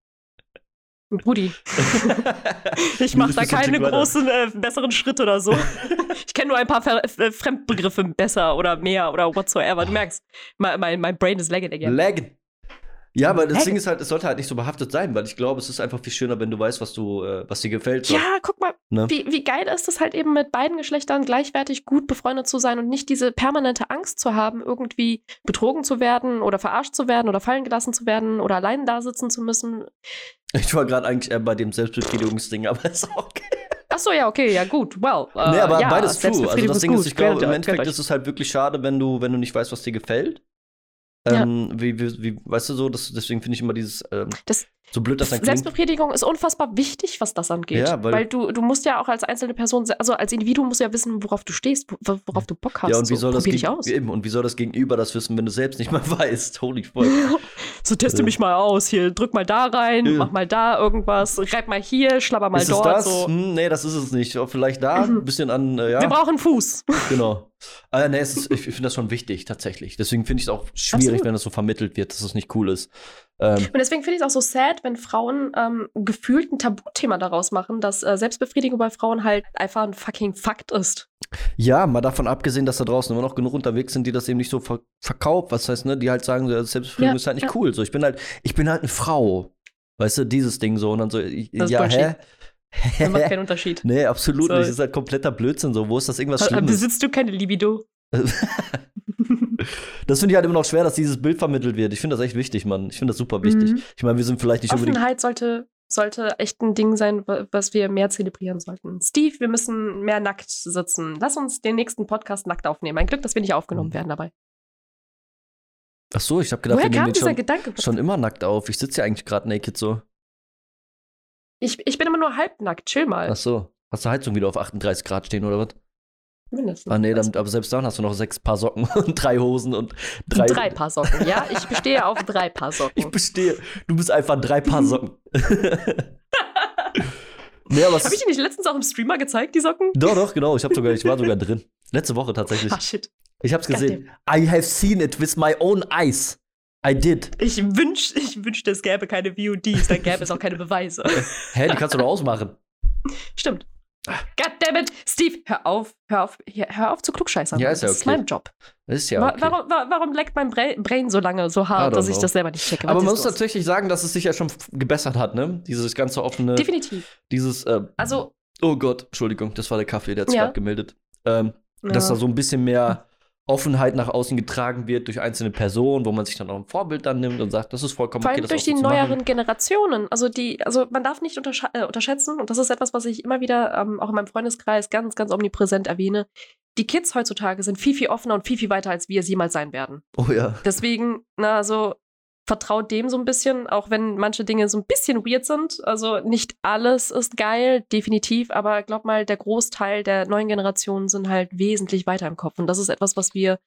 Brudi. ich mache da keine großen, äh, besseren Schritte oder so. ich kenne nur ein paar Ver äh, Fremdbegriffe besser oder mehr oder whatsoever. Du merkst, mein, mein, mein Brain ist lagging again. Lagging. Ja, aber das Ding ist halt, es sollte halt nicht so behaftet sein, weil ich glaube, es ist einfach viel schöner, wenn du weißt, was du, äh, was dir gefällt. So. Ja, guck mal, ne? wie, wie geil ist es halt eben mit beiden Geschlechtern gleichwertig gut befreundet zu sein und nicht diese permanente Angst zu haben, irgendwie betrogen zu werden oder verarscht zu werden oder fallen gelassen zu werden oder allein da sitzen zu müssen. Ich war gerade eigentlich eher bei dem Selbstbefriedigungsding, aber ist okay. Ach so, ja, okay, ja, gut, well. Äh, nee, aber ja, beides true. Also das Ding ist, ich glaube, im Endeffekt ist es halt wirklich schade, wenn du, wenn du nicht weißt, was dir gefällt. Ähm, ja. wie, wie, wie, weißt du so, das, deswegen finde ich immer dieses, ähm, das, so blöd das dann. Selbstbefriedigung ist unfassbar wichtig, was das angeht. Ja, weil, weil, du, du musst ja auch als einzelne Person, also als Individuum musst du ja wissen, worauf du stehst, worauf du Bock hast. Ja, und wie so, soll das aus. Eben, und wie soll das Gegenüber das wissen, wenn du selbst nicht mal weißt? Holy fuck. so teste mich mal aus, hier, drück mal da rein, ja. mach mal da irgendwas, reib mal hier, schlapper mal ist dort. Das? So. Hm, nee, das ist es nicht. Vielleicht da, ein mhm. bisschen an, äh, ja. Wir brauchen Fuß. Genau. Äh, nee, ist, ich finde das schon wichtig, tatsächlich. Deswegen finde ich es auch schwierig, Absolut. wenn das so vermittelt wird, dass es das nicht cool ist. Ähm, und deswegen finde ich es auch so sad, wenn Frauen ähm, gefühlt ein Tabuthema daraus machen, dass äh, Selbstbefriedigung bei Frauen halt einfach ein fucking Fakt ist. Ja, mal davon abgesehen, dass da draußen immer noch genug unterwegs sind, die das eben nicht so ver verkauft, was heißt, ne, die halt sagen, Selbstbefriedigung ja, ist halt nicht ja. cool. So, ich bin halt, ich bin halt eine Frau. Weißt du, dieses Ding so und dann so, ich, ja, hä? Das macht keinen Unterschied. Nee, absolut so. nicht. Das ist halt kompletter Blödsinn so. Wo ist das irgendwas Schlimmes? Besitzt du keine Libido? das finde ich halt immer noch schwer, dass dieses Bild vermittelt wird. Ich finde das echt wichtig, Mann. Ich finde das super wichtig. Mhm. Ich meine, wir sind vielleicht nicht Offenheit unbedingt. sollte, sollte echt ein Ding sein, was wir mehr zelebrieren sollten. Steve, wir müssen mehr nackt sitzen. Lass uns den nächsten Podcast nackt aufnehmen. Ein Glück, dass wir nicht aufgenommen mhm. werden dabei. Ach so, ich habe gedacht, Woher wir nehmen schon, Gedanke? schon immer nackt auf. Ich sitze ja eigentlich gerade naked so. Ich, ich bin immer nur halbnackt. Chill mal. Ach so. Hast du Heizung wieder auf 38 Grad stehen oder was? Mindestens. Ah, nee, dann, aber selbst dann hast du noch sechs Paar Socken und drei Hosen und drei. Drei Paar Socken, ja. Ich bestehe auf drei Paar Socken. Ich bestehe. Du bist einfach drei Paar Socken. nee, aber Habe ich dir nicht letztens auch im Streamer gezeigt, die Socken? Doch, doch, genau. Ich, hab sogar, ich war sogar drin. Letzte Woche tatsächlich. Ah, shit. Ich hab's gesehen. I have seen it with my own eyes. I did. Ich, wünsch, ich wünschte, es gäbe keine VODs, dann gäbe es auch keine Beweise. Hä, die kannst du doch ausmachen. Stimmt. Goddammit, Steve, hör auf, hör auf, hör auf zu klugscheißern. Ja, ist ja okay. Das ist mein Job. ist ja okay. Warum, warum leckt mein Brain so lange so hart, dass ich das selber nicht checke? Aber man muss tatsächlich sagen, dass es sich ja schon gebessert hat, ne? Dieses ganze offene. Definitiv. Dieses. Äh, also. Oh Gott, Entschuldigung, das war der Kaffee, der hat sich ja. gerade gemeldet. Ähm, ja. Dass da so ein bisschen mehr Offenheit nach außen getragen wird durch einzelne Personen, wo man sich dann auch ein Vorbild dann nimmt und sagt, das ist vollkommen Vor allem okay, durch die neueren Generationen. Also die, also man darf nicht untersch äh, unterschätzen, und das ist etwas, was ich immer wieder ähm, auch in meinem Freundeskreis ganz, ganz omnipräsent erwähne. Die Kids heutzutage sind viel, viel offener und viel, viel weiter, als wir es jemals sein werden. Oh ja. Deswegen, na, also vertraut dem so ein bisschen, auch wenn manche Dinge so ein bisschen weird sind. Also nicht alles ist geil, definitiv, aber glaub mal, der Großteil der neuen Generationen sind halt wesentlich weiter im Kopf. Und das ist etwas, was wir,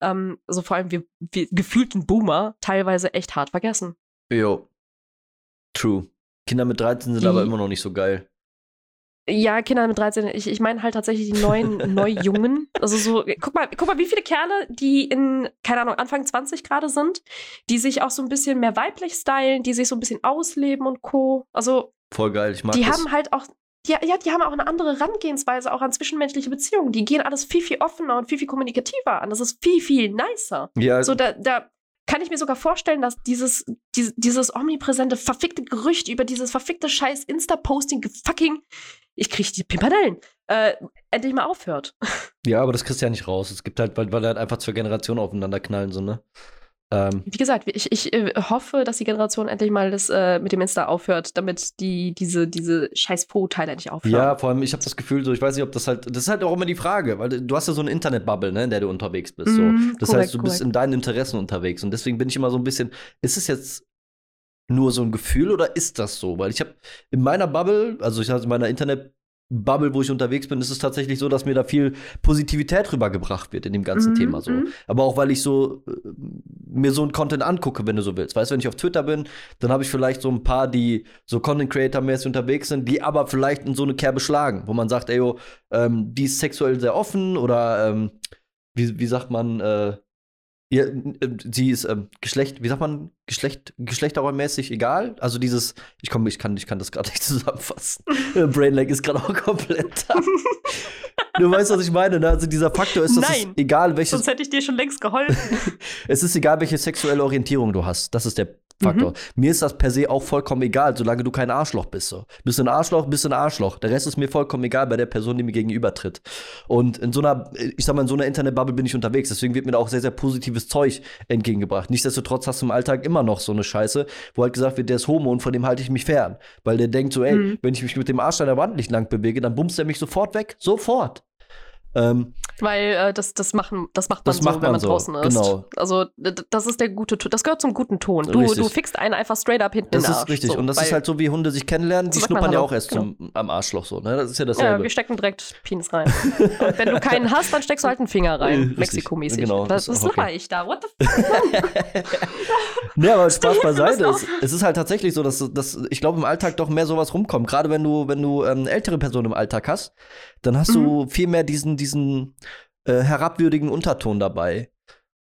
ähm, so vor allem wir, wir gefühlten Boomer, teilweise echt hart vergessen. Jo. True. Kinder mit 13 sind Die, aber immer noch nicht so geil. Ja, Kinder mit 13. Ich, ich meine halt tatsächlich die neuen Neujungen. Also so, guck mal, guck mal, wie viele Kerle, die in, keine Ahnung, Anfang 20 gerade sind, die sich auch so ein bisschen mehr weiblich stylen, die sich so ein bisschen ausleben und Co. Also. Voll geil, ich mag Die das. haben halt auch, ja, ja, die haben auch eine andere Herangehensweise auch an zwischenmenschliche Beziehungen. Die gehen alles viel, viel offener und viel, viel kommunikativer an. Das ist viel, viel nicer. Ja. So, da, da kann ich mir sogar vorstellen, dass dieses, dieses, dieses omnipräsente, verfickte Gerücht über dieses verfickte scheiß Insta-Posting, fucking ich kriege die Pimpernellen, äh, endlich mal aufhört. Ja, aber das kriegst du ja nicht raus. Es gibt halt, weil, weil halt einfach zwei Generationen aufeinander knallen, so, ne? Ähm, Wie gesagt, ich, ich äh, hoffe, dass die Generation endlich mal das äh, mit dem Insta aufhört, damit die diese, diese scheiß Vorurteile endlich aufhören. Ja, vor allem, ich habe das Gefühl, so, ich weiß nicht, ob das halt, das ist halt auch immer die Frage, weil du hast ja so eine Internetbubble, ne, in der du unterwegs bist. So. Mm, das korrekt, heißt, du korrekt. bist in deinen Interessen unterwegs. Und deswegen bin ich immer so ein bisschen, ist es jetzt nur so ein Gefühl oder ist das so? Weil ich habe in meiner Bubble, also ich habe in meiner Internet Bubble, wo ich unterwegs bin, ist es tatsächlich so, dass mir da viel Positivität rübergebracht wird in dem ganzen mhm, Thema so. Mhm. Aber auch weil ich so äh, mir so ein Content angucke, wenn du so willst. Weißt du, wenn ich auf Twitter bin, dann habe ich vielleicht so ein paar, die so Content Creator mäßig unterwegs sind, die aber vielleicht in so eine Kerbe schlagen, wo man sagt, ey, yo, ähm, die ist sexuell sehr offen oder ähm, wie, wie sagt man, äh, ja, äh, sie ist ähm, Geschlecht, wie sagt man, Geschlecht, geschlechtermäßig egal. Also dieses, ich komme, ich kann, ich kann das gerade nicht zusammenfassen. Äh, Brainlag ist gerade auch komplett da. du weißt, was ich meine, ne? Also dieser Faktor ist, dass Nein, es egal welches. Sonst hätte ich dir schon längst geholfen. es ist egal, welche sexuelle Orientierung du hast. Das ist der Faktor. Mhm. Mir ist das per se auch vollkommen egal, solange du kein Arschloch bist. So. Bist du ein Arschloch, bist du ein Arschloch. Der Rest ist mir vollkommen egal bei der Person, die mir gegenübertritt. Und in so einer, ich sag mal, in so einer Internetbubble bin ich unterwegs. Deswegen wird mir da auch sehr, sehr positives Zeug entgegengebracht. Nichtsdestotrotz hast du im Alltag immer noch so eine Scheiße, wo halt gesagt wird, der ist Homo und von dem halte ich mich fern. Weil der denkt so, ey, mhm. wenn ich mich mit dem Arsch an der Wand nicht lang bewege, dann bumst er mich sofort weg. Sofort. Ähm, Weil äh, das, das, machen, das macht man das so, macht man wenn man so. draußen ist. Genau. Also das ist der gute Ton. Das gehört zum guten Ton. Du, du fixst einen einfach straight up hinten Das ist Arsch, richtig. So, und das ist halt so, wie Hunde sich kennenlernen. Die schnuppern ja auch erst genau. zum, am Arschloch so. Ne? Das ist ja dasselbe. Ja, wir stecken direkt Penis rein. und wenn du keinen hast, dann steckst du halt einen Finger rein. Mexiko-mäßig. Genau, das, das ist okay. ich da. What the fuck? ne, aber Spaß beiseite. es, es ist halt tatsächlich so, dass, dass ich glaube, im Alltag doch mehr sowas rumkommt. Gerade wenn du, wenn du ähm, ältere Personen im Alltag hast, dann hast mhm. du viel mehr diesen, diesen äh, herabwürdigen Unterton dabei,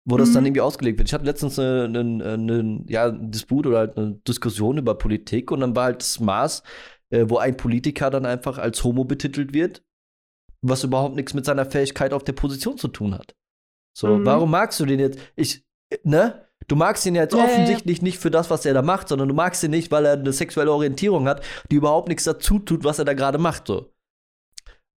wo das dann mhm. irgendwie ausgelegt wird. Ich hatte letztens eine, eine, eine ja, Disput oder halt eine Diskussion über Politik und dann war halt das Maß, äh, wo ein Politiker dann einfach als Homo betitelt wird, was überhaupt nichts mit seiner Fähigkeit auf der Position zu tun hat. So, mhm. warum magst du den jetzt? Ich, ne? Du magst ihn jetzt ja, offensichtlich ja, ja. nicht für das, was er da macht, sondern du magst ihn nicht, weil er eine sexuelle Orientierung hat, die überhaupt nichts dazu tut, was er da gerade macht. So.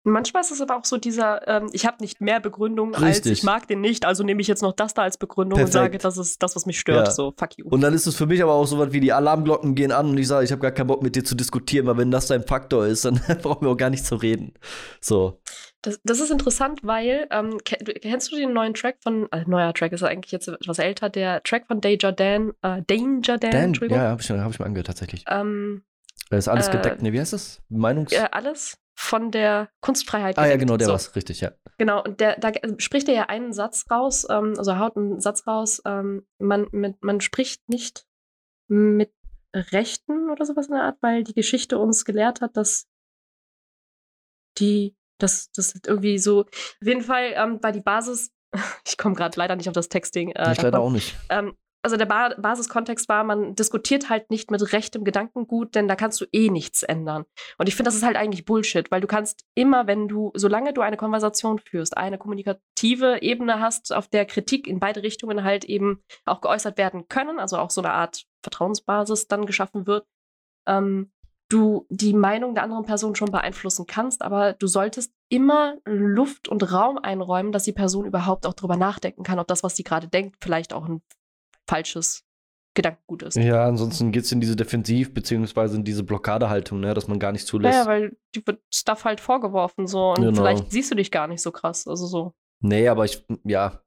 Manchmal ist es aber auch so dieser, ähm, ich habe nicht mehr Begründung Richtig. als ich mag den nicht, also nehme ich jetzt noch das da als Begründung Perfekt. und sage, das ist das, was mich stört. Ja. So, fuck you. Und dann ist es für mich aber auch so was wie die Alarmglocken gehen an und ich sage, ich habe gar keinen Bock mit dir zu diskutieren, weil wenn das dein Faktor ist, dann brauchen wir auch gar nicht zu reden. So. Das, das ist interessant, weil, ähm, kennst du den neuen Track von, äh, neuer Track ist eigentlich jetzt etwas älter, der Track von Danger Dan, äh, Danger Dan, Dan Entschuldigung. Ja, habe ich, hab ich mal angehört, tatsächlich. Ähm, ist alles äh, gedeckt, ne, wie heißt das? Meinungs... Äh, alles? Von der Kunstfreiheit. Ah ja, genau, der so. war's, richtig, ja. Genau, und der, da spricht er ja einen Satz raus, ähm, also haut einen Satz raus, ähm, man, mit, man spricht nicht mit Rechten oder sowas in der Art, weil die Geschichte uns gelehrt hat, dass die, dass das irgendwie so, auf jeden Fall ähm, war die Basis, ich komme gerade leider nicht auf das Texting. Äh, ich leider auch nicht. Ähm, also der ba Basiskontext war, man diskutiert halt nicht mit rechtem Gedankengut, denn da kannst du eh nichts ändern. Und ich finde, das ist halt eigentlich Bullshit, weil du kannst immer, wenn du, solange du eine Konversation führst, eine kommunikative Ebene hast, auf der Kritik in beide Richtungen halt eben auch geäußert werden können, also auch so eine Art Vertrauensbasis dann geschaffen wird, ähm, du die Meinung der anderen Person schon beeinflussen kannst, aber du solltest immer Luft und Raum einräumen, dass die Person überhaupt auch darüber nachdenken kann, ob das, was sie gerade denkt, vielleicht auch ein falsches Gedankengut ist. Ja, ansonsten geht es in diese Defensiv- beziehungsweise in diese Blockadehaltung, ne, dass man gar nicht zulässt. Ja, weil die wird Stuff halt vorgeworfen so und genau. vielleicht siehst du dich gar nicht so krass, also so. Nee, aber ich, ja,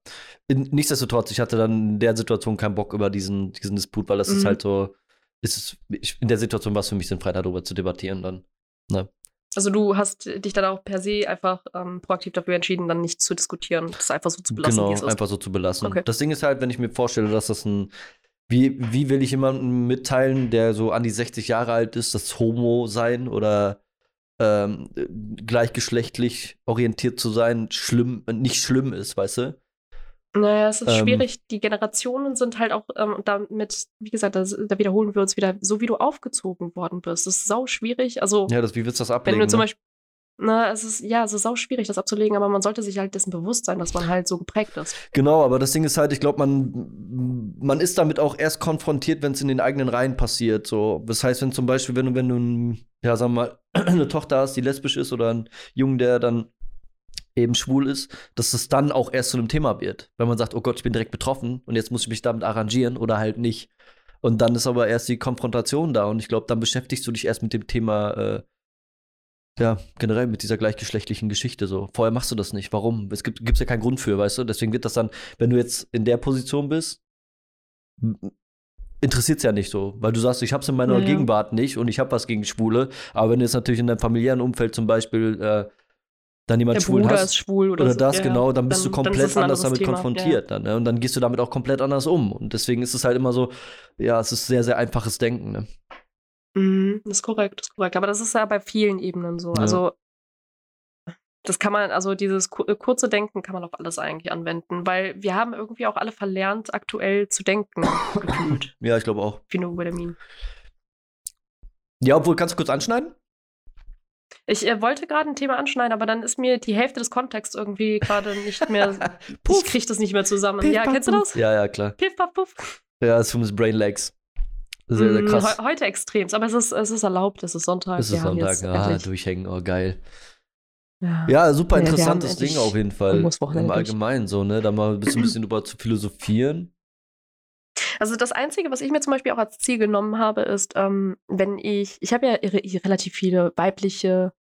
nichtsdestotrotz, ich hatte dann in der Situation keinen Bock über diesen, diesen Disput, weil das mhm. ist halt so, ist es, ich, in der Situation war es für mich sinnfrei, darüber zu debattieren dann. Ne? Also du hast dich dann auch per se einfach ähm, proaktiv dafür entschieden, dann nicht zu diskutieren, das einfach so zu belassen. Genau, einfach so zu belassen. Okay. Das Ding ist halt, wenn ich mir vorstelle, dass das ein wie, wie will ich jemandem mitteilen, der so an die 60 Jahre alt ist, das Homo sein oder ähm, gleichgeschlechtlich orientiert zu sein, schlimm, nicht schlimm ist, weißt du? Naja, es ist ähm, schwierig. Die Generationen sind halt auch ähm, damit, wie gesagt, da, da, wiederholen wir uns wieder, so wie du aufgezogen worden bist. Das ist sau schwierig. Also, ja, das, wie willst du das ablegen? Wenn du zum ne? Beispiel, na, es ist, ja, es ist sau schwierig, das abzulegen, aber man sollte sich halt dessen bewusst sein, dass man halt so geprägt ist. Genau, aber das Ding ist halt, ich glaube, man, man ist damit auch erst konfrontiert, wenn es in den eigenen Reihen passiert. So. Das heißt, wenn zum Beispiel, wenn du, wenn du, ja, sag mal, eine Tochter hast, die lesbisch ist oder einen Jungen, der dann eben schwul ist, dass es dann auch erst zu einem Thema wird. Wenn man sagt, oh Gott, ich bin direkt betroffen und jetzt muss ich mich damit arrangieren oder halt nicht. Und dann ist aber erst die Konfrontation da und ich glaube, dann beschäftigst du dich erst mit dem Thema, äh, ja, generell mit dieser gleichgeschlechtlichen Geschichte so. Vorher machst du das nicht. Warum? Es gibt gibt's ja keinen Grund für, weißt du? Deswegen wird das dann, wenn du jetzt in der Position bist, interessiert es ja nicht so, weil du sagst, ich habe es in meiner ja, Gegenwart nicht und ich habe was gegen Schwule. Aber wenn du jetzt natürlich in deinem familiären Umfeld zum Beispiel äh, dann jemand schwul Bruder hast ist schwul oder, oder so, das ja, genau, dann bist dann, du komplett anders damit Thema, konfrontiert dann, ne? und dann gehst du damit auch komplett anders um und deswegen ist es halt immer so, ja, es ist sehr sehr einfaches Denken. Ne? Mhm, das ist korrekt, das ist korrekt. Aber das ist ja bei vielen Ebenen so. Also das kann man, also dieses äh, kurze Denken kann man auf alles eigentlich anwenden, weil wir haben irgendwie auch alle verlernt, aktuell zu denken, gefühlt. Ja, ich glaube auch. Phenobarbital. Ja, obwohl, kannst du kurz anschneiden? Ich äh, wollte gerade ein Thema anschneiden, aber dann ist mir die Hälfte des Kontexts irgendwie gerade nicht mehr. ich kriege das nicht mehr zusammen. Piff, ja, puff, kennst du das? Ja, ja, klar. Piff, puff, puff. Ja, das ist Brain Legs. Sehr, sehr mm, krass. He heute extrem, aber es ist, es ist erlaubt, es ist Sonntag. Es ist Sonntag, ah, durchhängen, oh geil. Ja, ja super interessantes ja, Ding auf jeden Fall. Im Allgemeinen so, ne? Da mal ein bisschen, ein bisschen drüber zu philosophieren. Also das Einzige, was ich mir zum Beispiel auch als Ziel genommen habe, ist, ähm, wenn ich, ich habe ja relativ viele weibliche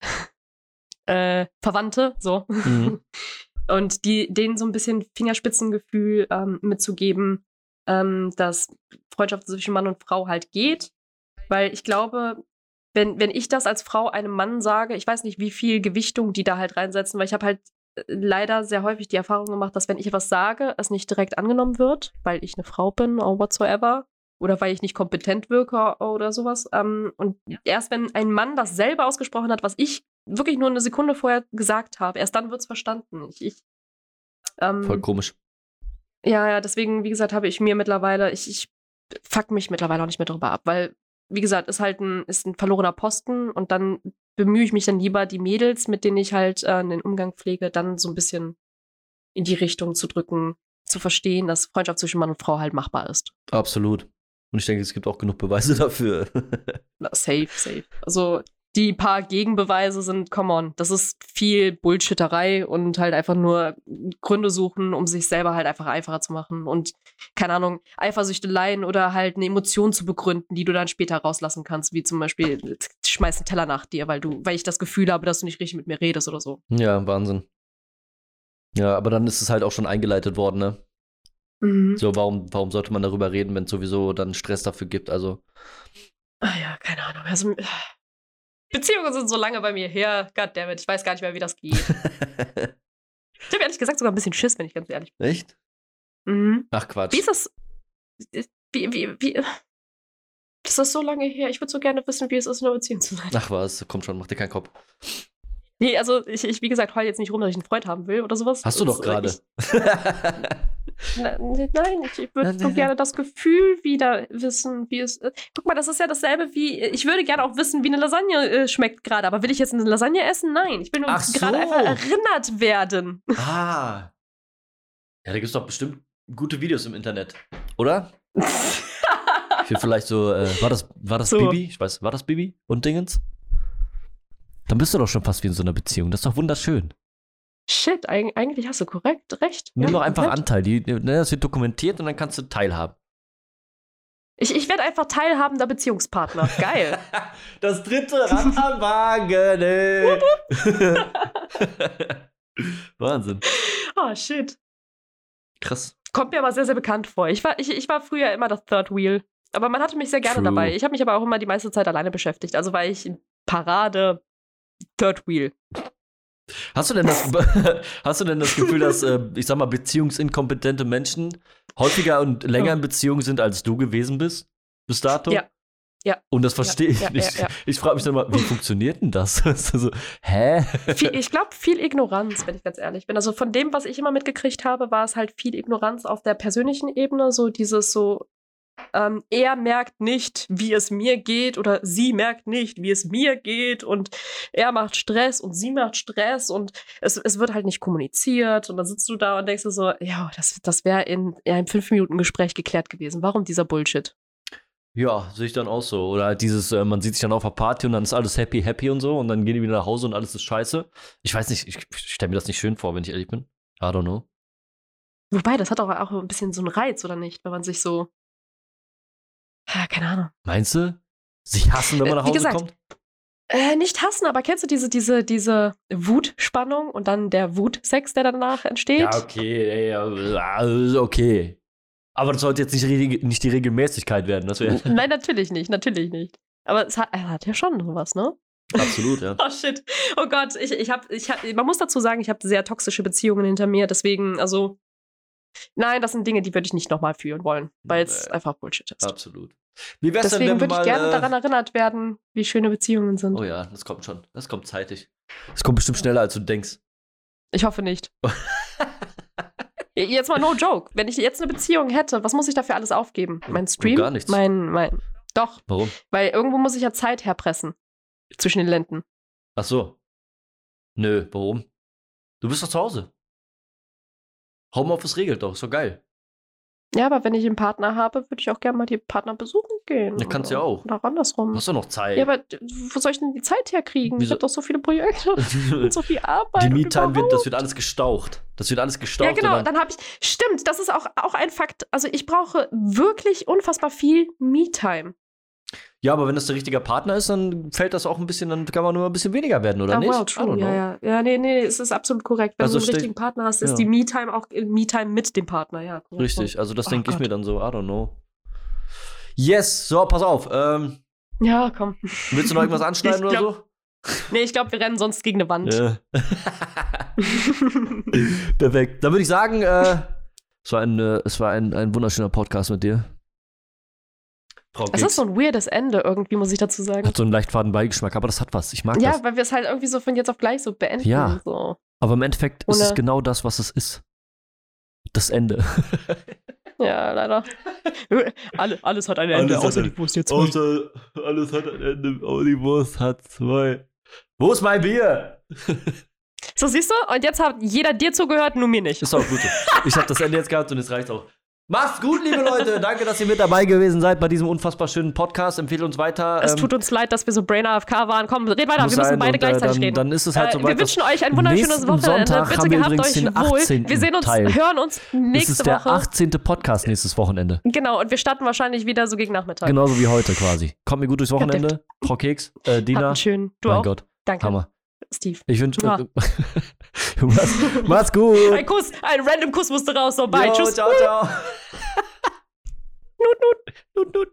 äh, Verwandte, so. Mhm. Und die, denen so ein bisschen Fingerspitzengefühl ähm, mitzugeben, ähm, dass Freundschaft zwischen Mann und Frau halt geht. Weil ich glaube, wenn, wenn ich das als Frau einem Mann sage, ich weiß nicht, wie viel Gewichtung die da halt reinsetzen, weil ich habe halt leider sehr häufig die Erfahrung gemacht, dass wenn ich etwas sage, es nicht direkt angenommen wird, weil ich eine Frau bin oder whatsoever. Oder weil ich nicht kompetent wirke oder sowas. Ähm, und erst wenn ein Mann das selber ausgesprochen hat, was ich wirklich nur eine Sekunde vorher gesagt habe, erst dann wird es verstanden. Ich, ich ähm, Voll komisch. Ja, ja, deswegen, wie gesagt, habe ich mir mittlerweile, ich, ich fuck mich mittlerweile auch nicht mehr darüber ab, weil wie gesagt, ist halt ein, ist ein verlorener Posten und dann bemühe ich mich dann lieber, die Mädels, mit denen ich halt äh, den Umgang pflege, dann so ein bisschen in die Richtung zu drücken, zu verstehen, dass Freundschaft zwischen Mann und Frau halt machbar ist. Absolut. Und ich denke, es gibt auch genug Beweise dafür. safe, safe. Also die paar Gegenbeweise sind, come on, das ist viel Bullshitterei und halt einfach nur Gründe suchen, um sich selber halt einfach einfacher zu machen und, keine Ahnung, Eifersüchteleien oder halt eine Emotion zu begründen, die du dann später rauslassen kannst, wie zum Beispiel, schmeiß einen Teller nach dir, weil du, weil ich das Gefühl habe, dass du nicht richtig mit mir redest oder so. Ja, Wahnsinn. Ja, aber dann ist es halt auch schon eingeleitet worden, ne? Mhm. So, warum, warum sollte man darüber reden, wenn es sowieso dann Stress dafür gibt? Also. Ah ja, keine Ahnung. Also, Beziehungen sind so lange bei mir her. Goddammit, ich weiß gar nicht mehr, wie das geht. ich habe ehrlich gesagt sogar ein bisschen Schiss, wenn ich ganz ehrlich bin. Echt? Mhm. Ach Quatsch. Wie ist das? Wie, wie, wie. Das ist so lange her. Ich würde so gerne wissen, wie es ist, in einer Beziehung zu sein. Ach was, komm schon, mach dir keinen Kopf. Nee, also ich, ich wie gesagt, heul jetzt nicht rum, dass ich einen Freund haben will oder sowas. Hast du doch gerade. Nein, ich würde so gerne das Gefühl wieder wissen, wie es ist. Guck mal, das ist ja dasselbe wie, ich würde gerne auch wissen, wie eine Lasagne äh, schmeckt gerade, aber will ich jetzt eine Lasagne essen? Nein, ich will nur so. gerade einfach erinnert werden. Ah. Ja, da gibt es doch bestimmt gute Videos im Internet, oder? ich will vielleicht so, äh, war das, war das so. Bibi? Ich weiß, war das Bibi und Dingens? Dann bist du doch schon fast wie in so einer Beziehung. Das ist doch wunderschön. Shit, eigentlich hast du korrekt recht. Nimm ja, doch einfach komplett. Anteil. Die, ne, das wird dokumentiert und dann kannst du teilhaben. Ich, ich werde einfach teilhabender Beziehungspartner. Geil. das dritte Rad am Wagen. Ey. Wahnsinn. Oh, shit. Krass. Kommt mir aber sehr, sehr bekannt vor. Ich war, ich, ich war früher immer das Third Wheel. Aber man hatte mich sehr gerne True. dabei. Ich habe mich aber auch immer die meiste Zeit alleine beschäftigt. Also war ich Parade Third Wheel. Hast du denn das, hast du denn das Gefühl, dass, äh, ich sag mal, beziehungsinkompetente Menschen häufiger und länger in Beziehung sind, als du gewesen bist? Bis dato? Ja. Ja. Und das verstehe ja, ich nicht. Ja, ja, ich frage mich dann mal, wie funktioniert denn das? also, hä? Viel, ich glaube, viel Ignoranz, wenn ich ganz ehrlich bin. Also von dem, was ich immer mitgekriegt habe, war es halt viel Ignoranz auf der persönlichen Ebene. So dieses so, ähm, er merkt nicht, wie es mir geht oder sie merkt nicht, wie es mir geht und er macht Stress und sie macht Stress und es, es wird halt nicht kommuniziert und dann sitzt du da und denkst du so, ja, das, das wäre in, in einem fünf Minuten Gespräch geklärt gewesen. Warum dieser Bullshit? Ja, sehe ich dann auch so. Oder halt dieses, äh, man sieht sich dann auf einer Party und dann ist alles happy, happy und so und dann gehen die wieder nach Hause und alles ist scheiße. Ich weiß nicht, ich, ich stelle mir das nicht schön vor, wenn ich ehrlich bin. I don't know. Wobei, das hat auch, auch ein bisschen so einen Reiz, oder nicht? Wenn man sich so. Ja, keine Ahnung. Meinst du? Sich hassen, wenn man Äh, nach wie Hause gesagt, kommt? Äh, nicht hassen, aber kennst du diese, diese, diese Wutspannung und dann der Wutsex, der danach entsteht? Ja, okay, ja, ja, okay. Aber das sollte jetzt nicht, nicht die Regelmäßigkeit werden. Das Nein, natürlich nicht, natürlich nicht. Aber es hat, er hat ja schon sowas, ne? absolut, ja. Oh shit. Oh Gott, ich, ich hab, ich hab, man muss dazu sagen, ich habe sehr toxische Beziehungen hinter mir, deswegen, also. Nein, das sind Dinge, die würde ich nicht nochmal führen wollen, weil es Nee. einfach Bullshit ist. Absolut. Wie wär's denn, Deswegen wenn wir würde ich gerne äh, daran erinnert werden, wie schöne Beziehungen sind. Oh ja, das kommt schon. Das kommt zeitig. Das kommt bestimmt schneller, als du denkst. Ich hoffe nicht. Jetzt mal no joke. Wenn ich jetzt eine Beziehung hätte, was muss ich dafür alles aufgeben? Mein Stream? gar nichts. Mein, mein. Doch, Warum? weil irgendwo muss ich ja Zeit herpressen. Zwischen den Lenden. Ach so. Nö, warum? Du bist doch zu Hause. Homeoffice regelt doch, ist doch geil. Ja, aber wenn ich einen Partner habe, würde ich auch gerne mal die Partner besuchen gehen. Ja, kannst du ja auch. Oder andersrum. Hast du noch Zeit? Ja, aber wo soll ich denn die Zeit herkriegen? Ich Wieso? habe doch so viele Projekte und so viel Arbeit. die Me-Time wird, das wird alles gestaucht. Das wird alles gestaucht. Ja, genau. und Dann habe ich. Stimmt, das ist auch, auch ein Fakt. Also, ich brauche wirklich unfassbar viel Me-Time. Ja, aber wenn das der richtige Partner ist, dann fällt das auch ein bisschen, dann kann man nur ein bisschen weniger werden, oder Ah, nicht? don't true. Ja, ja. Ja, nee, nee, es ist absolut korrekt. Wenn Also du einen richtigen Partner hast, ist ja. die Me-Time auch äh, Me-Time mit dem Partner, ja. korrekt. Richtig, also das Oh denke ich mir dann so, I don't know. Yes, so, pass auf. Ähm, Ja, komm. willst du noch irgendwas anschneiden Ich oder glaub- so? Nee, ich glaube, wir rennen sonst gegen eine Wand. Ja. Perfekt. Dann würde ich sagen, äh, es war, ein, äh, es war ein, ein wunderschöner Podcast mit dir. Frau Es ist so ein weirdes Ende irgendwie, muss ich dazu sagen. hat so einen leicht faden Beigeschmack, aber das hat was. Ich mag Ja, das. weil wir es halt irgendwie so von jetzt auf gleich so beenden. Ja. So. Aber im Endeffekt ist es Ohne- genau das, was es ist. Das Ende. Ja, leider. Alle, alles hat ein Ende, Alles außer die Wurst jetzt. Außer alles hat ein Ende, aber die Wurst hat zwei. Wo ist mein Bier? So, siehst du? Und jetzt hat jeder dir zugehört, nur mir nicht. Ist auch gut. Ich habe das Ende jetzt gehabt und es reicht auch. Macht's gut, liebe Leute. Danke, dass ihr mit dabei gewesen seid bei diesem unfassbar schönen Podcast. Empfehlt uns weiter. Es Ähm, tut uns leid, dass wir so Brain AFK waren. Komm, red weiter, wir müssen sein beide und, äh, gleichzeitig dann, reden. Dann ist es halt Äh, so wir weit. dass- wünschen euch ein wunderschönes Wochenende. Sonntag Bitte wir gehabt euch wohl. 18. Wir sehen uns, Teil. hören uns Das nächste ist der Woche. 18. Podcast nächstes Wochenende. Genau, und wir starten wahrscheinlich wieder so gegen Nachmittag. Genauso wie heute quasi. Kommt mir gut durchs Wochenende. Frau Keks, äh, Dina. schönen. Du mein auch. Gott, Danke, Hammer. Steve. Ich wünsche. Ja. mach's, mach's gut. Ein Kuss, ein random Kuss musste raus. So, bye. Jo, Tschüss. Ciao, ciao. nut, nut, nut, nut.